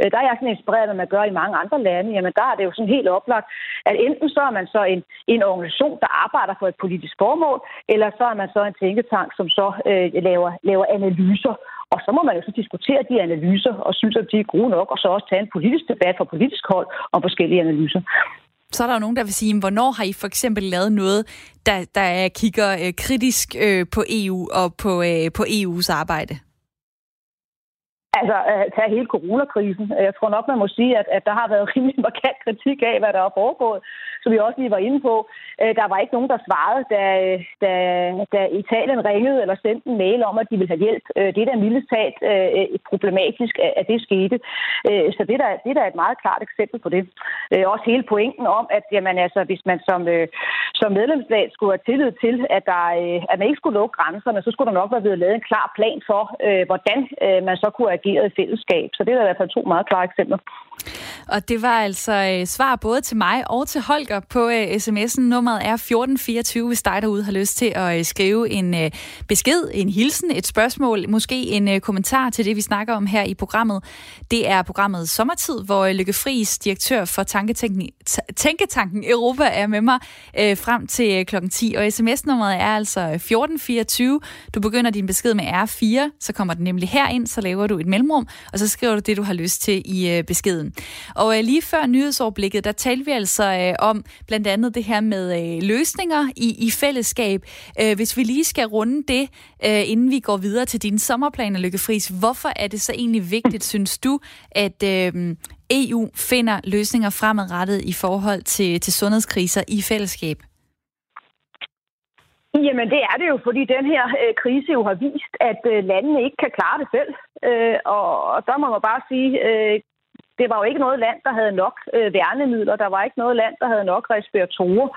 Øh, der er jeg sådan inspireret, hvad man gør i mange andre lande. Jamen, der er det jo sådan helt oplagt, at enten så er man så en, en organisation, der arbejder for et politisk formål, eller så er man så en tænketank, som så øh, laver, laver analyser. Og så må man jo så diskutere de analyser og synes, at de er gode nok, og så også tage en politisk debat fra politisk hold om forskellige analyser. Så er der jo nogen, der vil sige, hvornår har I for eksempel lavet noget, der, der kigger øh, kritisk øh, på EU og på, øh, på EU's arbejde? Altså, øh, tage hele coronakrisen. Jeg tror nok, man må sige, at, at der har været rimelig markant kritik af, hvad der er foregået, som vi også lige var inde på. Øh, der var ikke nogen, der svarede, da, da, da Italien ringede eller sendte en mail om, at de ville have hjælp. Øh, det er da mildest talt øh, problematisk, at det skete. Så det er, der, det er et meget klart eksempel på det. Også hele pointen om, at jamen, altså, hvis man som, som medlemsstat skulle have tillid til, at, der, at man ikke skulle lukke grænserne, så skulle der nok være blevet lavet en klar plan for, hvordan man så kunne ageret i fællesskab. Så det er der i hvert fald to meget klare eksempler. Og det var altså øh, svar både til mig og til Holger på øh, sms'en. Nummeret er 1424, hvis dig derude har lyst til at øh, skrive en øh, besked, en hilsen, et spørgsmål, måske en øh, kommentar til det, vi snakker om her i programmet. Det er programmet Sommertid, hvor øh, Lykke Friis, direktør for Tænketanken, Tænketanken Europa, er med mig øh, frem til øh, klokken 10. Og sms-nummeret er altså øh, 1424. Du begynder din besked med R4, så kommer den nemlig herind, så laver du et mellemrum, og så skriver du det, du har lyst til i øh, beskeden. Og øh, lige før nyhedsoverblikket, der talte vi altså øh, om blandt andet det her med øh, løsninger i, i fællesskab. Øh, hvis vi lige skal runde det, øh, inden vi går videre til dine sommerplaner, Lykke Friis, hvorfor er det så egentlig vigtigt, synes du, at øh, EU finder løsninger fremadrettet i forhold til, til sundhedskriser i fællesskab? Jamen det er det jo, fordi den her øh, krise jo har vist, at øh, landene ikke kan klare det selv. Øh, og, og der må man bare sige, øh, det var jo ikke noget land, der havde nok øh, værnemidler. Der var ikke noget land, der havde nok respiratorer.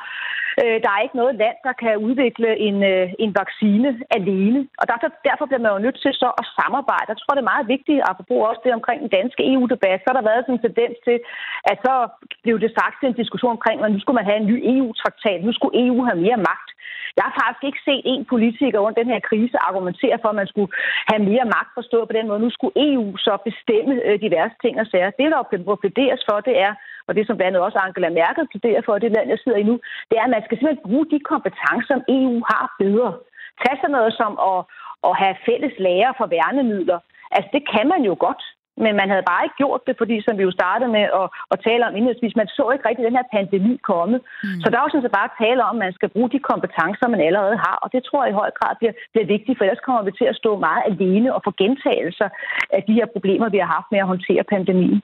Øh, der er ikke noget land, der kan udvikle en, øh, en vaccine alene. Og derfor, derfor bliver man jo nødt til så at samarbejde. Jeg tror, det er meget vigtigt, apropos også det omkring den danske EU-debat, så har der været sådan en tendens til, at så blev det sagt til en diskussion omkring, at nu skulle man have en ny EU-traktat, nu skulle EU have mere magt. Jeg har faktisk ikke set en politiker under den her krise argumentere for, at man skulle have mere magt forstået på den måde. Nu skulle EU så bestemme øh, diverse ting og sager. Det, der jo plæderes for, det er, og det som blandt andet også Angela Merkel plæderer for, det land, jeg sidder i nu, det er, at man skal simpelthen bruge de kompetencer, som EU har bedre. Tag sådan noget som at, at have fælles lager for værnemidler. Altså, det kan man jo godt men man havde bare ikke gjort det, fordi som vi jo startede med at, at tale om indholdsvis, man så ikke rigtig den her pandemi komme. Mm. Så der er også sådan bare tale om, at man skal bruge de kompetencer, man allerede har, og det tror jeg i høj grad bliver, bliver vigtigt, for ellers kommer vi til at stå meget alene og få gentagelser af de her problemer, vi har haft med at håndtere pandemien.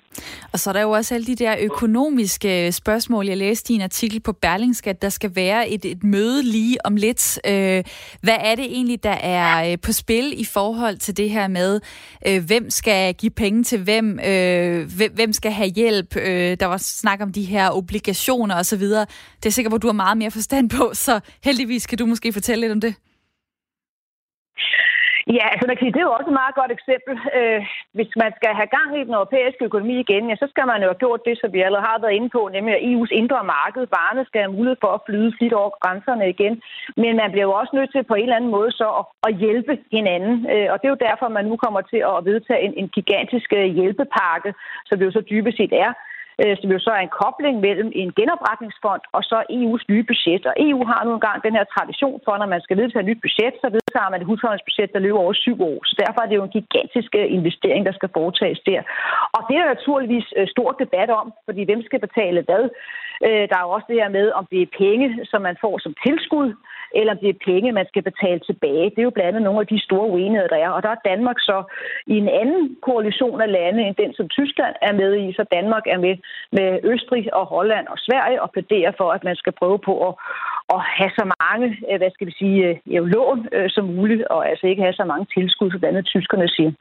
Og så er der jo også alle de der økonomiske spørgsmål. Jeg læste i en artikel på Berlingske, at der skal være et, et møde lige om lidt. Øh, hvad er det egentlig, der er øh, på spil i forhold til det her med, øh, hvem skal give penge til hvem, øh, hvem skal have hjælp. Øh, der var snak om de her obligationer osv. Det er sikkert, hvor du har meget mere forstand på, så heldigvis kan du måske fortælle lidt om det. Ja, altså man kan sige, det er jo også et meget godt eksempel. Øh, hvis man skal have gang i den europæiske økonomi igen, ja, så skal man jo have gjort det, som vi allerede har været inde på, nemlig at EU's indre marked, varerne skal have mulighed for at flyde flit over grænserne igen. Men man bliver jo også nødt til på en eller anden måde så at, at hjælpe hinanden. Øh, og det er jo derfor, man nu kommer til at vedtage en, en gigantisk øh, hjælpepakke, som det jo så dybest set er, øh, som jo så er en kobling mellem en genopretningsfond og så EU's nye budget. Og EU har nu engang den her tradition for, når man skal vedtage et nyt budget, så vedtager man et husholdningsbudget, der løber over syv år. Så derfor er det jo en gigantisk øh, investering, der skal foretages der. Og det er der naturligvis øh, stor debat om, fordi hvem skal betale hvad? Øh, der er jo også det her med, om det er penge, som man får som tilskud, eller om det er penge, man skal betale tilbage. Det er jo blandt andet nogle af de store uenigheder, der er. Og der er Danmark så i en anden koalition af lande, end den, som Tyskland er med i. Så Danmark er med med Østrig og Holland og Sverige og plæderer for, at man skal prøve på at, at have så mange, øh, hvad skal vi sige, øh, lån øh, som muligt, og altså ikke have så mange tilskud, som blandt andet tyskerne siger.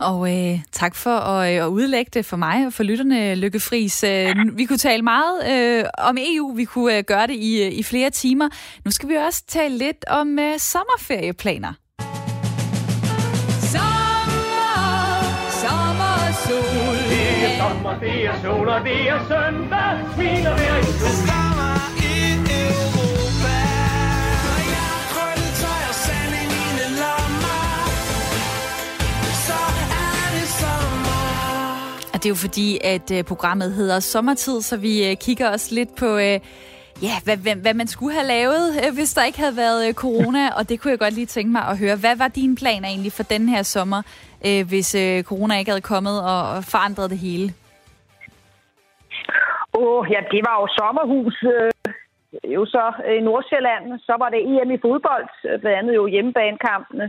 Og øh, tak for at, at udlægge det for mig og for lytterne, Lykke Friis. Øh, vi kunne tale meget øh, om EU, vi kunne øh, gøre det i, i flere timer. Nu skal vi også tale lidt om øh, sommerferieplaner. sommer, det er sol, og det er søndag, smiler hver i sol. Det er jo fordi, at uh, programmet hedder Sommertid, så vi uh, kigger også lidt på, uh, ja, hvad, hvad, hvad man skulle have lavet, hvis der ikke havde været corona. Og det kunne jeg godt lige tænke mig at høre. Hvad var dine planer egentlig for den her sommer, hvis corona ikke havde kommet og forandret det hele? Åh, oh, ja, det var jo sommerhus. Øh, jo så i Nordsjælland, så var det EM i fodbold, blandt andet jo hjemmebanekampene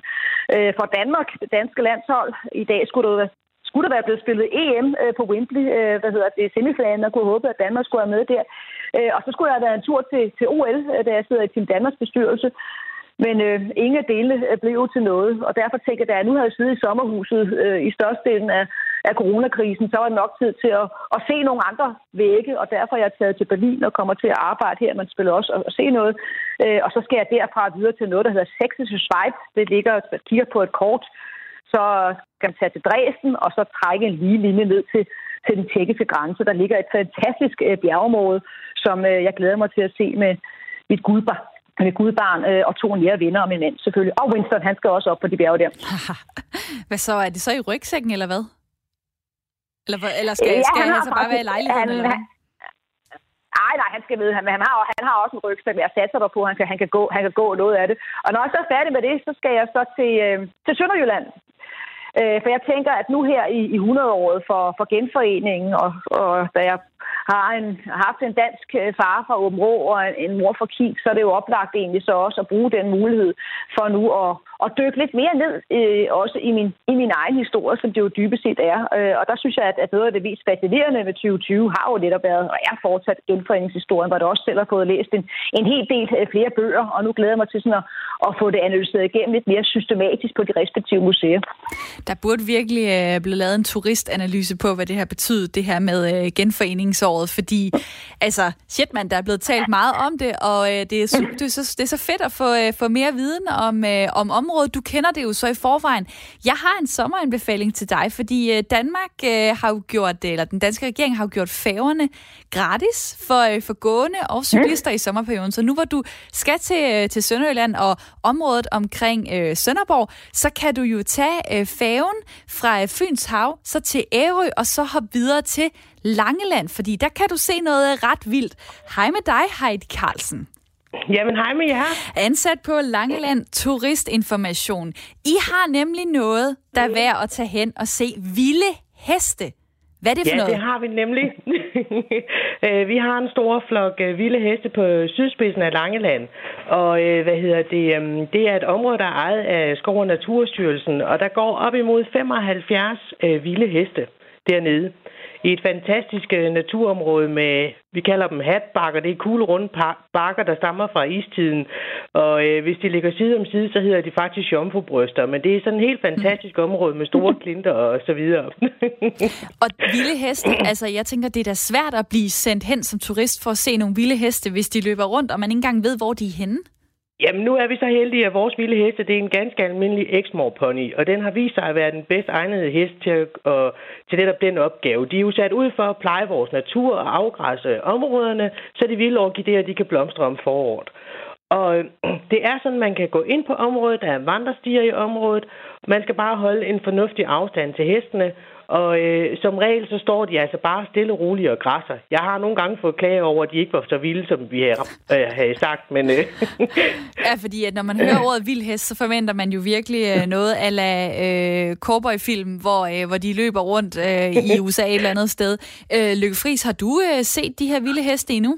øh, for Danmark, det danske landshold. I dag skulle det, skulle der være blevet spillet EM øh, på Wembley, øh, hvad hedder det, semifinalen, og kunne håbe, at Danmark skulle være med der. Øh, og så skulle jeg have været en tur til, til OL, øh, da jeg sidder i Team Danmarks bestyrelse. Men øh, ingen af dele øh, blev til noget, og derfor tænker jeg, at jeg nu har siddet i sommerhuset øh, i størstedelen af, af coronakrisen, så var det nok tid til at, at se nogle andre vægge, og derfor er jeg taget til Berlin og kommer til at arbejde her. Man spiller også og se noget, øh, og så skal jeg derfra videre til noget, der hedder Sächsische Schweiz. Det ligger og kigger på et kort. Så skal man tage til Dresden, og så trække en lige linje ned til, til den tjekkiske grænse. Der ligger et fantastisk øh, bjergeområde, som øh, jeg glæder mig til at se med mit gudbarn med gudbarn øh, og to nære venner og min mand selvfølgelig. Og Winston, han skal også op på de bjerge der. hvad så? Er det så i rygsækken, eller hvad? Eller, eller skal, ja, skal han, han så bare være i lejligheden? Han, hvad? Nej, nej, han skal med. Han, han, har, han har også en rygsæk, jeg satser der på, at han kan, han, kan gå, han kan gå noget af det. Og når jeg så er færdig med det, så skal jeg så til, øh, til Sønderjylland. Øh, for jeg tænker, at nu her i, i 100-året for, for genforeningen, og, og da jeg har, en, har haft en dansk øh, far fra Åben Rå og en, en mor fra Kik, så er det jo oplagt egentlig så også at bruge den mulighed for nu at, at dykke lidt mere ned, øh, også i min, i min egen historie, som det jo dybest set er. Øh, og der synes jeg, at, at noget af det mest fascinerende med 2020 har jo netop været, og er fortsat genforeningshistorien, hvor der også selv har fået læst en, en hel del øh, flere bøger, og nu glæder jeg mig til sådan at, at få det analyseret igennem lidt mere systematisk på de respektive museer. Der burde virkelig øh, blive lavet en turistanalyse på, hvad det her betyder, det her med øh, genforeningsåret, fordi altså, shit man, der er blevet talt meget om det, og øh, det, er, det, er så, det er så fedt at få, øh, få mere viden om, øh, om området. Du kender det jo så i forvejen. Jeg har en sommeranbefaling til dig, fordi øh, Danmark øh, har jo gjort, øh, eller den danske regering har jo gjort færgerne gratis for, øh, for gående og cyklister i sommerperioden. Så nu hvor du skal til, øh, til Sønderjylland og området omkring øh, Sønderborg, så kan du jo tage øh, færgen fra øh, Fyns Hav så til Ærø, og så hoppe videre til Langeland, fordi der kan du se noget ret vildt. Hej med dig, Heidi Carlsen. Jamen, hej med jer. Ansat på Langeland Turistinformation. I har nemlig noget, der er værd at tage hen og se vilde heste. Hvad er det for ja, noget? det har vi nemlig. Øh, vi har en stor flok øh, vilde heste på sydspidsen af Langeland. Og øh, hvad hedder det? øhm, Det er et område, der er ejet af Skov- og Naturstyrelsen, og der går op imod 75 øh, vilde heste dernede i et fantastisk øh, naturområde med, vi kalder dem hatbakker, det er kugle runde bakker, der stammer fra istiden. Og øh, hvis de ligger side om side, så hedder de faktisk jomfrubryster. Men det er sådan et helt fantastisk område med store klinter og så videre. og vilde heste, altså jeg tænker, det er da svært at blive sendt hen som turist for at se nogle vilde heste, hvis de løber rundt, og man ikke engang ved, hvor de er henne. Jamen, nu er vi så heldige, at vores vilde heste, det er en ganske almindelig Exmoor pony, og den har vist sig at være den bedst egnede hest til, at, til netop den opgave. De er jo sat ud for at pleje vores natur og afgræsse områderne, så de vilde orkideer, de kan blomstre om foråret. Og det er sådan, man kan gå ind på området, der er vandrestier i området. Man skal bare holde en fornuftig afstand til hestene, og øh, som regel, så står de altså bare stille og roligt og græsser. Jeg har nogle gange fået klage over, at de ikke var så vilde, som vi har øh, havde sagt. Men, øh. ja, fordi at når man hører ordet vild hest, så forventer man jo virkelig øh, noget ala øh, cowboyfilm, hvor, øh, hvor de løber rundt øh, i USA et eller andet sted. Øh, Lykke Friis, har du øh, set de her vilde heste endnu?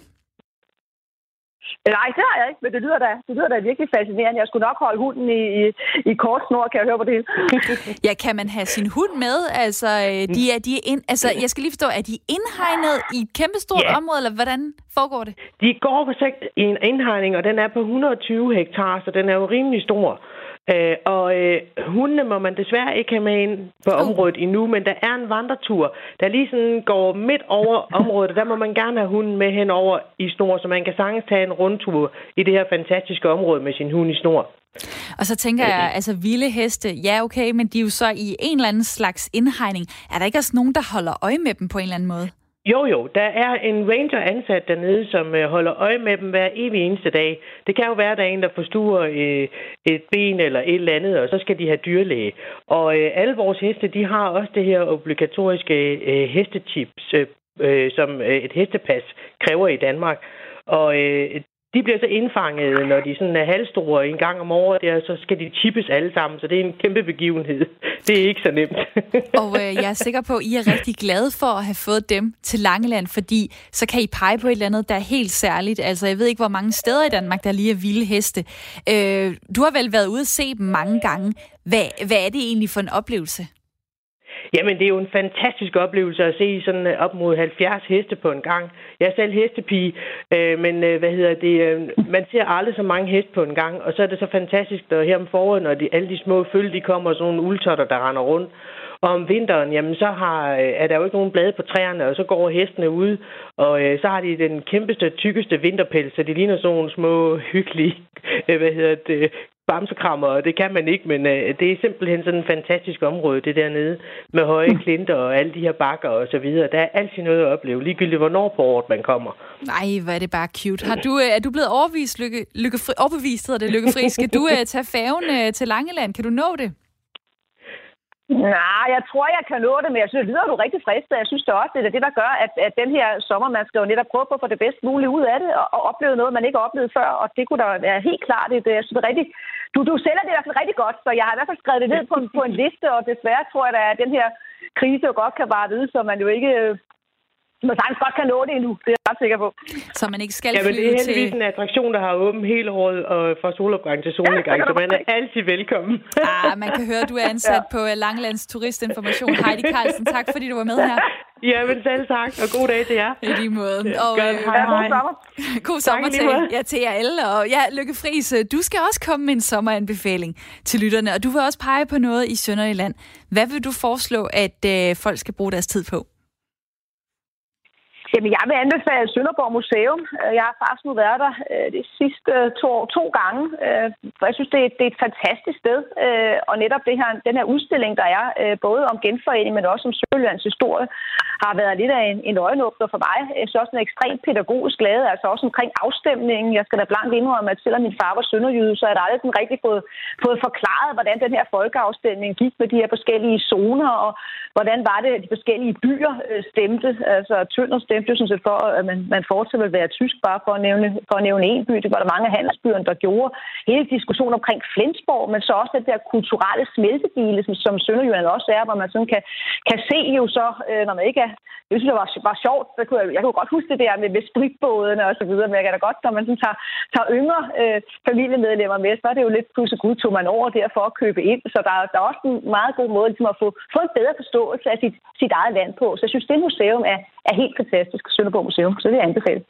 Nej, det har jeg ikke, men det lyder da, det lyder da virkelig fascinerende. Jeg skulle nok holde hunden i, i, i kort snor, kan jeg høre på det ja, kan man have sin hund med? Altså, øh, de er, de er ind, altså, jeg skal lige forstå, er de indhegnet i et kæmpestort yeah. område, eller hvordan foregår det? De går på i en indhegning, og den er på 120 hektar, så den er jo rimelig stor. Øh, og øh, hundene må man desværre ikke have med ind på oh. området endnu, men der er en vandretur, der lige sådan går midt over området, og der må man gerne have hunden med hen over i snor, så man kan sagtens tage en rundtur i det her fantastiske område med sin hund i snor. Og så tænker jeg, altså vilde heste, ja okay, men de er jo så i en eller anden slags indhegning. Er der ikke også nogen, der holder øje med dem på en eller anden måde? Jo, jo. Der er en ranger ansat dernede, som øh, holder øje med dem hver evig eneste dag. Det kan jo være, at der er en, der forstuer øh, et ben eller et eller andet, og så skal de have dyrlæge. Og øh, alle vores heste, de har også det her obligatoriske øh, hestetips, øh, øh, som øh, et hestepas kræver i Danmark. Og øh, de bliver så indfanget, når de sådan er halvstore en gang om året, der, så skal de chippes alle sammen, så det er en kæmpe begivenhed. Det er ikke så nemt. og øh, jeg er sikker på, at I er rigtig glade for at have fået dem til Langeland, fordi så kan I pege på et eller andet, der er helt særligt. Altså, jeg ved ikke, hvor mange steder i Danmark, der lige er vilde heste. Øh, du har vel været ude og se dem mange gange. Hvad, hvad er det egentlig for en oplevelse? Jamen, det er jo en fantastisk oplevelse at se sådan øh, op mod 70 heste på en gang. Jeg er selv hestepige, øh, men øh, hvad hedder det, øh, man ser aldrig så mange heste på en gang, og så er det så fantastisk, der her om foråret, når de, alle de små følge, de kommer, sådan nogle uldtotter, der render rundt, og om vinteren, jamen så har, øh, er der jo ikke nogen blade på træerne, og så går hestene ud, og øh, så har de den kæmpeste, tykkeste vinterpels, så de ligner sådan nogle små, hyggelige, øh, hvad hedder det, bamsekrammer, og det kan man ikke, men øh, det er simpelthen sådan et fantastisk område, det dernede, med høje mm. klinter og alle de her bakker og så videre. Der er altid noget at opleve, ligegyldigt hvornår på året man kommer. Nej, hvor er det bare cute. Har du, øh, er du blevet overvist, lykke, lykke, overbevist, hedder det, Lykkefri? Skal du uh, tage færgen uh, til Langeland? Kan du nå det? Nej, jeg tror, jeg kan nå det, men jeg synes, det lyder du rigtig frisk. Jeg synes det også, det er det, der gør, at, at den her sommer, man skal jo netop prøve på at få det bedst mulige ud af det, og, og opleve noget, man ikke har oplevet før, og det kunne da være helt klart et, jeg synes, det er rigtig, du, du sælger det i hvert fald rigtig godt, så jeg har i hvert fald skrevet det ned på, på en liste, og desværre tror jeg, at den her krise jo godt kan vare ved, så man jo ikke man sagtens godt kan nå det endnu, det er jeg ret sikker på. Så man ikke skal ja, men det er heldigvis til... en attraktion, der har åben hele året og fra solopgang til solnedgang, ja, så man er altid velkommen. Ah, man kan høre, at du er ansat ja. på Langlands Turistinformation. Heidi Carlsen, tak fordi du var med her. Ja, men selv tak, og god dag til jer. I lige måde. Og, Godt, øh, hej, hej. God sommer. God sommer til, ja, til jer alle. Og ja, Lykke Friis, øh, du skal også komme med en sommeranbefaling til lytterne, og du vil også pege på noget i Sønderjylland. Hvad vil du foreslå, at øh, folk skal bruge deres tid på? Jamen, jeg vil anbefale Sønderborg Museum. Øh, jeg har faktisk nu været der øh, de sidste øh, to, to gange, for jeg synes, det er, det er et fantastisk sted. Og netop det her, den her udstilling, der er, både om genforening, men også om Sønderjyllands historie, har været lidt af en, en øjenåbner for mig. Jeg synes også en ekstremt pædagogisk glæde, altså også omkring afstemningen. Jeg skal da blankt indrømme, at selvom min far var sønderjyde, så er der aldrig sådan rigtig fået, fået forklaret, hvordan den her folkeafstemning gik med de her forskellige zoner, og hvordan var det, at de forskellige byer øh, stemte. Altså Tønder stemte jo sådan set for, at man, man fortsat vil være tysk, bare for at nævne, for at nævne en by. Det var der mange af handelsbyerne, der gjorde. Hele diskussionen omkring Flensborg, men så også den der kulturelle smeltedile, som, som Sønderjylland også er, hvor man sådan kan, kan se jo så, øh, når man ikke. Det synes jeg var, var sjovt. Der kunne jeg, jeg kunne godt huske det der med, med spritbådene og så videre, men jeg kan da godt, når man sådan tager, tager yngre øh, familiemedlemmer med, så er det jo lidt pludselig gud, tog man over der for at købe ind. Så der, der er også en meget god måde ligesom at få, få en bedre forståelse af sit, sit eget land på. Så jeg synes, det museum er, er helt fantastisk. Sønderborg Museum, så det er anbefalet.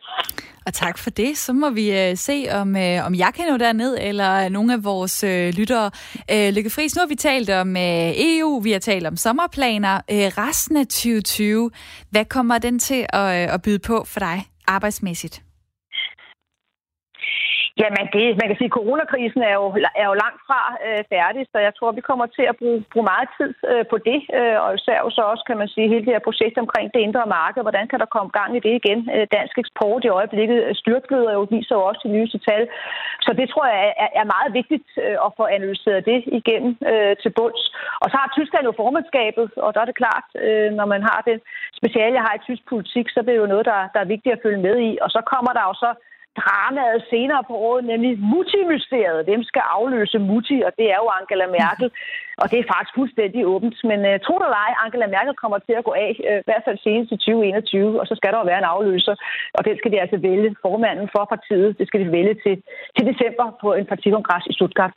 Og tak for det. Så må vi øh, se, om, øh, om jeg kan nå derned, eller nogle af vores øh, lyttere. Øh, Lykke Friis, nu har vi talt om EU, vi har talt om sommerplaner. Uh, resten af 2020, hvad kommer den til at, at byde på for dig arbejdsmæssigt? Jamen, det, man kan sige, at coronakrisen er jo, er jo langt fra øh, færdig, så jeg tror, vi kommer til at bruge, bruge meget tid øh, på det, øh, og især så også, kan man sige, hele det her projekt omkring det indre marked. Hvordan kan der komme gang i det igen? Øh, dansk eksport i øjeblikket øh, styrtbløder jo, viser jo også de nyeste tal. Så det tror jeg er, er meget vigtigt øh, at få analyseret det igennem øh, til bunds. Og så har Tyskland jo formandskabet, og der er det klart, øh, når man har det speciale, jeg har i tysk politik, så er det jo noget, der, der er vigtigt at følge med i. Og så kommer der jo så dramaet senere på året, nemlig Mutti-mysteriet. Hvem skal afløse Mutti? Og det er jo Angela Merkel. Og det er faktisk fuldstændig åbent. Men uh, tro det eller Angela Merkel kommer til at gå af, uh, i hvert fald senest i 2021, og så skal der jo være en afløser. Og den skal de altså vælge formanden for partiet. Det skal de vælge til, til december på en partikongres i Stuttgart.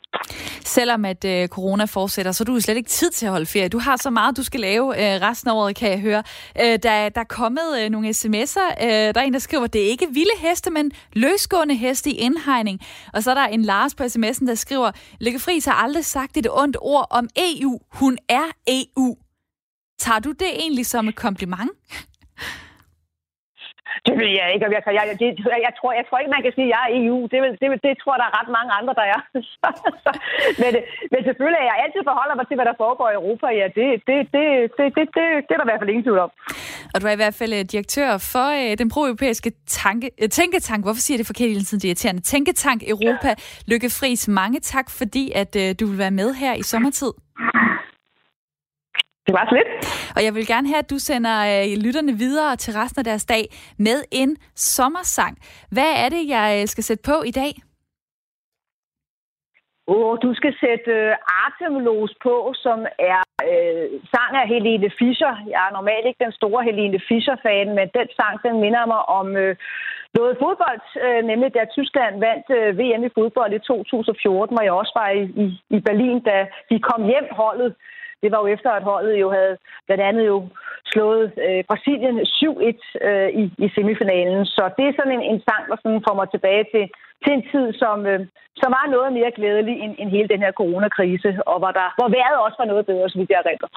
Selvom at uh, corona fortsætter, så er du slet ikke tid til at holde ferie. Du har så meget, du skal lave uh, resten af året, kan jeg høre. Uh, der, der er kommet uh, nogle sms'er. Uh, der er en, der skriver, det er ikke vilde heste, men løsgående heste i indhegning. Og så er der en Lars på sms'en, der skriver, Lykke Friis har aldrig sagt et ondt ord om EU. Hun er EU. Tager du det egentlig som et kompliment? Det vil jeg ikke. Jeg, jeg, jeg, jeg, tror, jeg tror ikke, man kan sige, at jeg er EU. Det, vil, det, vil, det tror der er ret mange andre, der er. men, men selvfølgelig er jeg altid forholder mig til, hvad der foregår i Europa. Ja, det, det, det, det, det, det, det er der i hvert fald ingen tvivl om. Og du er i hvert fald øh, direktør for øh, den pro-europæiske tanke, øh, tænketank. Hvorfor siger jeg det forkert hele tiden? Det er irriterende. Tænketank Europa. Lykke Friis, mange tak, fordi at øh, du vil være med her i sommertid. Det var så lidt. Og jeg vil gerne have, at du sender øh, lytterne videre til resten af deres dag med en sommersang. Hvad er det, jeg øh, skal sætte på i dag? Oh, du skal sætte øh, Artemlos på, som er øh, sang af Helene Fischer. Jeg er normalt ikke den store Helene Fischer-fan, men den sang, den minder mig om øh, noget fodbold, øh, nemlig da Tyskland vandt øh, VM i fodbold i 2014, hvor jeg også var i, i, i Berlin, da de kom hjem holdet det var jo efter, at holdet jo havde blandt andet jo slået øh, Brasilien 7-1 øh, i, i semifinalen. Så det er sådan en, en sang, der sådan får mig tilbage til, til en tid, som, øh, som var noget mere glædelig end, end hele den her coronakrise, og hvor, der, hvor vejret også var noget bedre, så vidt jeg erindrer.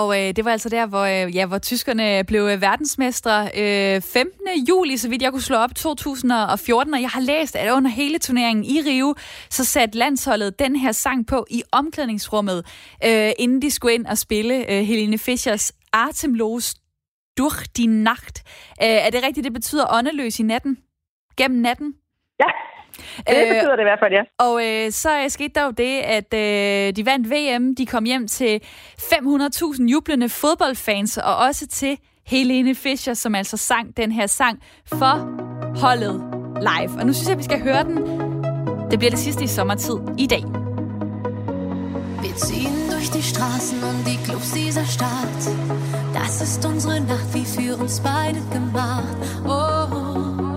Og øh, det var altså der, hvor, øh, ja, hvor tyskerne blev øh, verdensmestre øh, 15. juli, så vidt jeg kunne slå op, 2014, og jeg har læst, at under hele turneringen i Rio, så satte landsholdet den her sang på i omklædningsrummet, øh, inden de skulle ind og spille øh, Helene Fischers Atemlos durch die Nacht. Øh, er det rigtigt, det betyder åndeløs i natten? Gennem natten? Ja, det øh, betyder det i hvert fald, ja. Og øh, så skete der jo det, at øh, de vandt VM. De kom hjem til 500.000 jublende fodboldfans, og også til Helene Fischer, som altså sang den her sang for holdet live. Og nu synes jeg, vi skal høre den. Det bliver det sidste i sommertid i dag. Wir ziehen durch die Straßen und die Clubs dieser Stadt. Das ist unsere Nacht, wie für uns beide gemacht. Oh.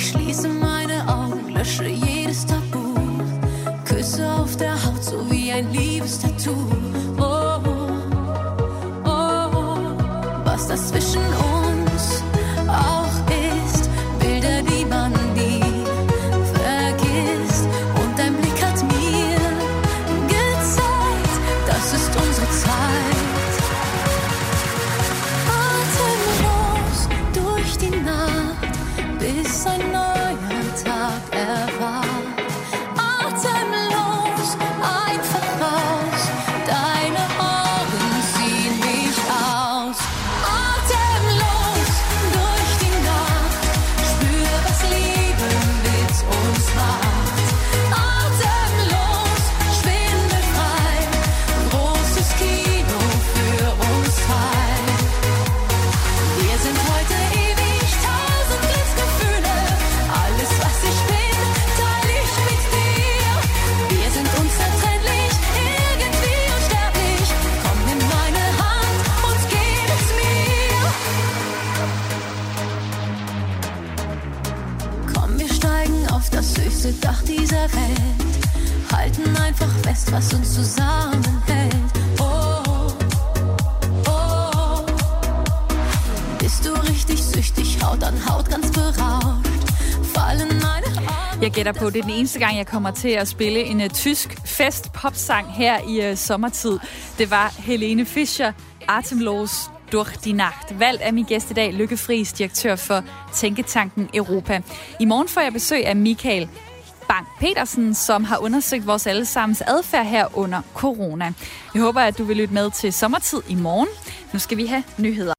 Ich schließe meine Augen, lösche jedes Tabu. Küsse auf der Haut, so wie ein Liebestattoo. Oh, oh, oh, was das zwischen uns på, det er den eneste gang, jeg kommer til at spille en uh, tysk fest-popsang her i uh, sommertid. Det var Helene Fischer, Atemlos durch die Nacht. Valgt af min gæst i dag, Lykke Friis, direktør for Tænketanken Europa. I morgen får jeg besøg af Michael Bang Petersen, som har undersøgt vores allesammens adfærd her under corona. Jeg håber, at du vil lytte med til sommertid i morgen. Nu skal vi have nyheder.